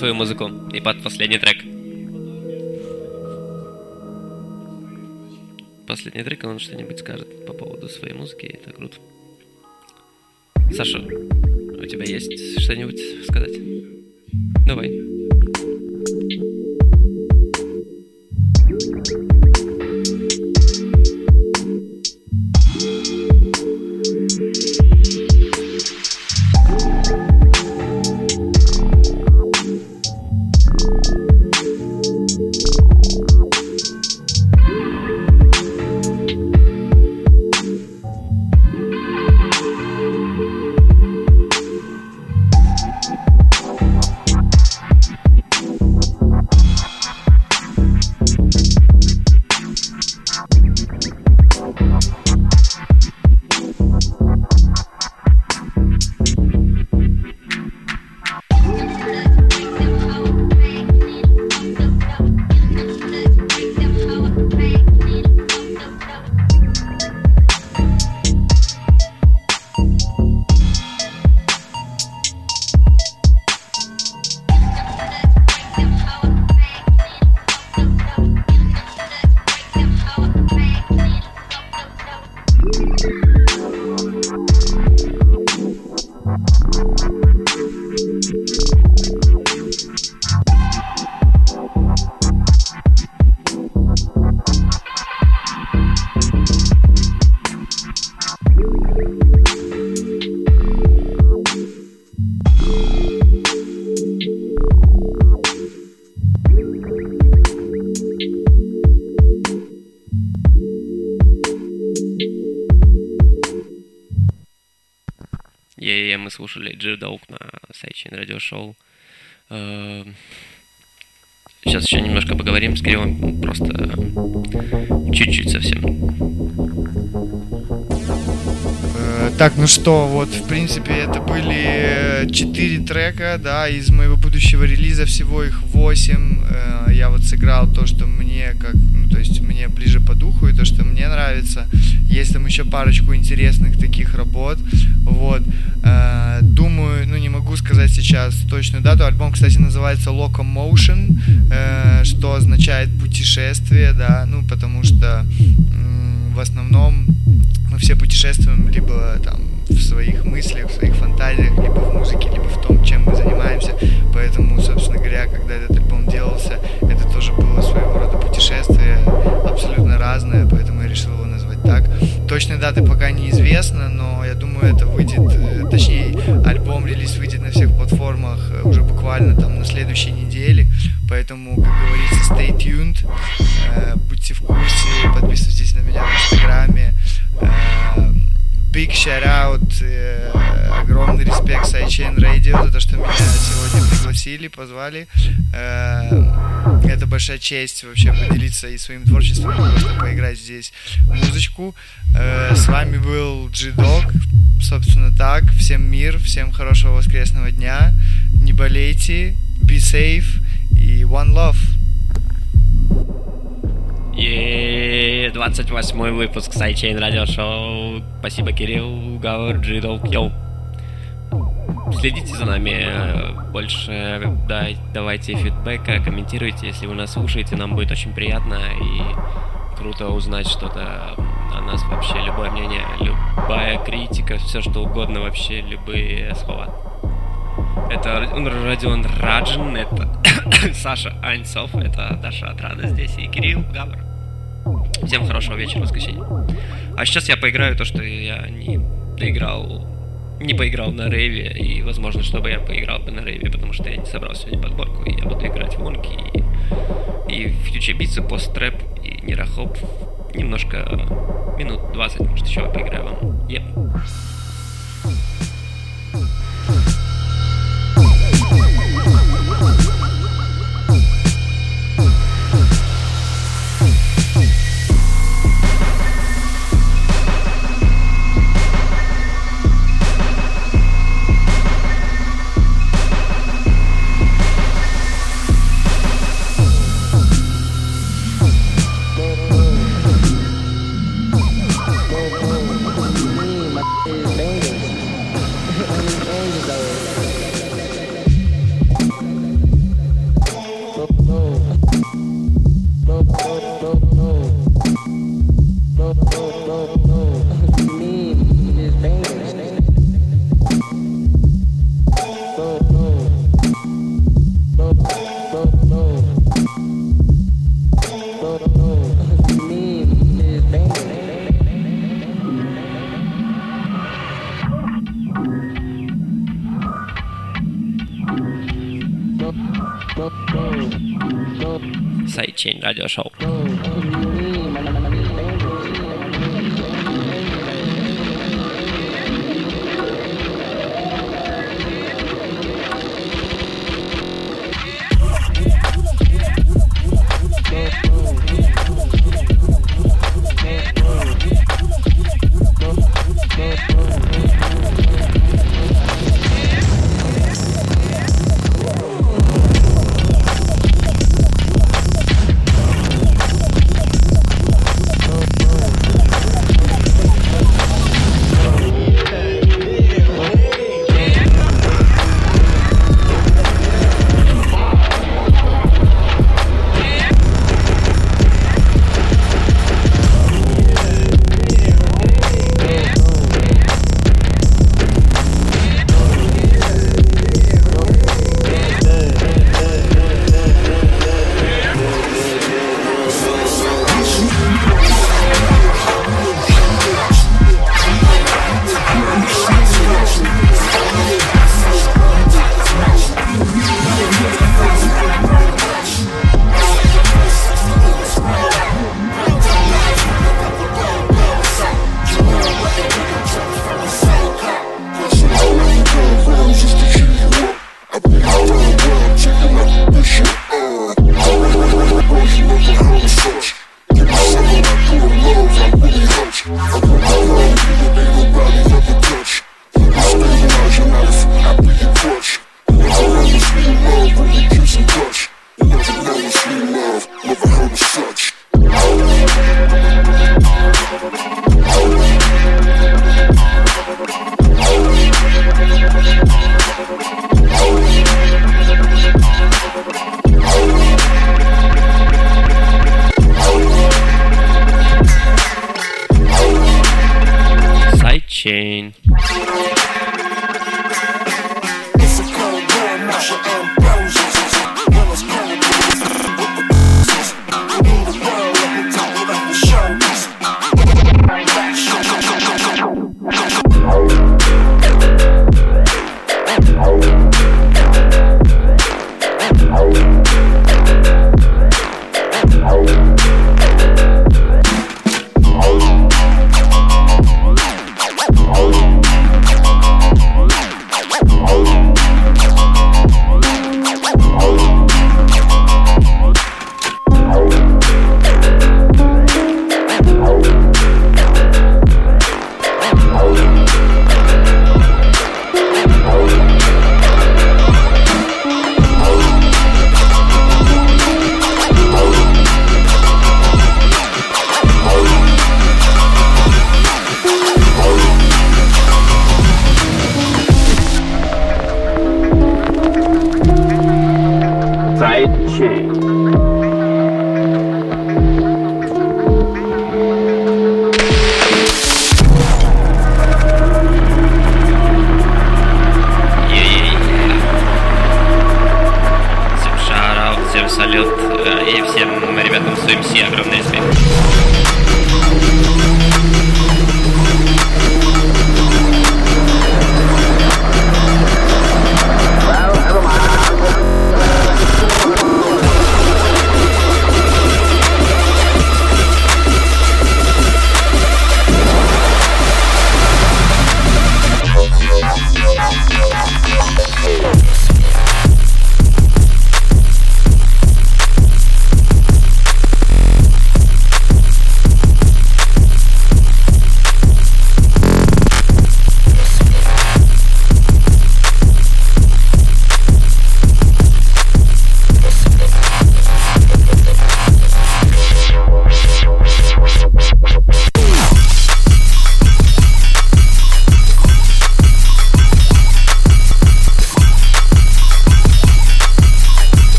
Свою музыку и под последний трек. Последний трек, он что-нибудь скажет по поводу своей музыки, это круто. Саша, у тебя есть что-нибудь с Кириллом, просто чуть-чуть совсем. Э, Так, ну что, вот, в принципе, это были четыре трека, да, из моего будущего релиза, всего их восемь. Э, Я вот сыграл то, что мне как, ну, то есть мне ближе по духу, и то, что мне нравится. Есть там еще парочку интересных таких работ, вот. Сейчас точную дату. Альбом, кстати, называется Locomotion, э, что означает путешествие, да, ну, потому что м, в основном мы все путешествуем либо там в своих мыслях, в своих фантазиях, либо в музыке, либо в том, чем мы занимаемся. Поэтому, собственно говоря, когда этот альбом делался, это тоже было своего рода путешествие, абсолютно разное, поэтому я решил его назвать так. Точной даты пока неизвестно, но поэтому, как говорится, stay tuned, Э, будьте в курсе, подписывайтесь на меня в инстаграме, Э, Big shout out, э, огромный респект Sidechain Radio за то, что меня сегодня пригласили, позвали. Э, это большая честь вообще поделиться и своим творчеством, просто поиграть здесь музычку. Э, с вами был G-Dog, собственно так. Всем мир, всем хорошего воскресного дня. Не болейте, be safe и one love. И 28 выпуск Sidechain радиошоу. Спасибо, Кирилл, Гавр, Джидол, Йоу. Следите за нами э, больше, да, давайте фидбэка, комментируйте, если вы нас слушаете, нам будет очень приятно и круто узнать что-то о нас вообще, любое мнение, любая критика, все что угодно вообще, любые слова. Это Родион Раджин, это Саша Аньцов, это Даша Отрада здесь и Кирилл Гавр. Всем хорошего вечера, воскресенья. А сейчас я поиграю то, что я не доиграл, не поиграл на рейве, и возможно, чтобы я поиграл бы на рейве, потому что я не собрал сегодня подборку, и я буду играть в лонки, и, и фьючер битсы, пост-трэп, и нейрохоп. Немножко, минут 20, может, еще поиграю вам. Еп. Woo! 大家稍。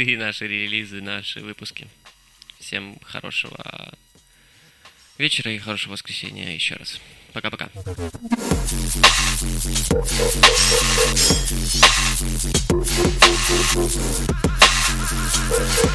Посты, наши релизы, наши выпуски. Всем хорошего вечера и хорошего воскресенья еще раз. Пока-пока. Сайт Чей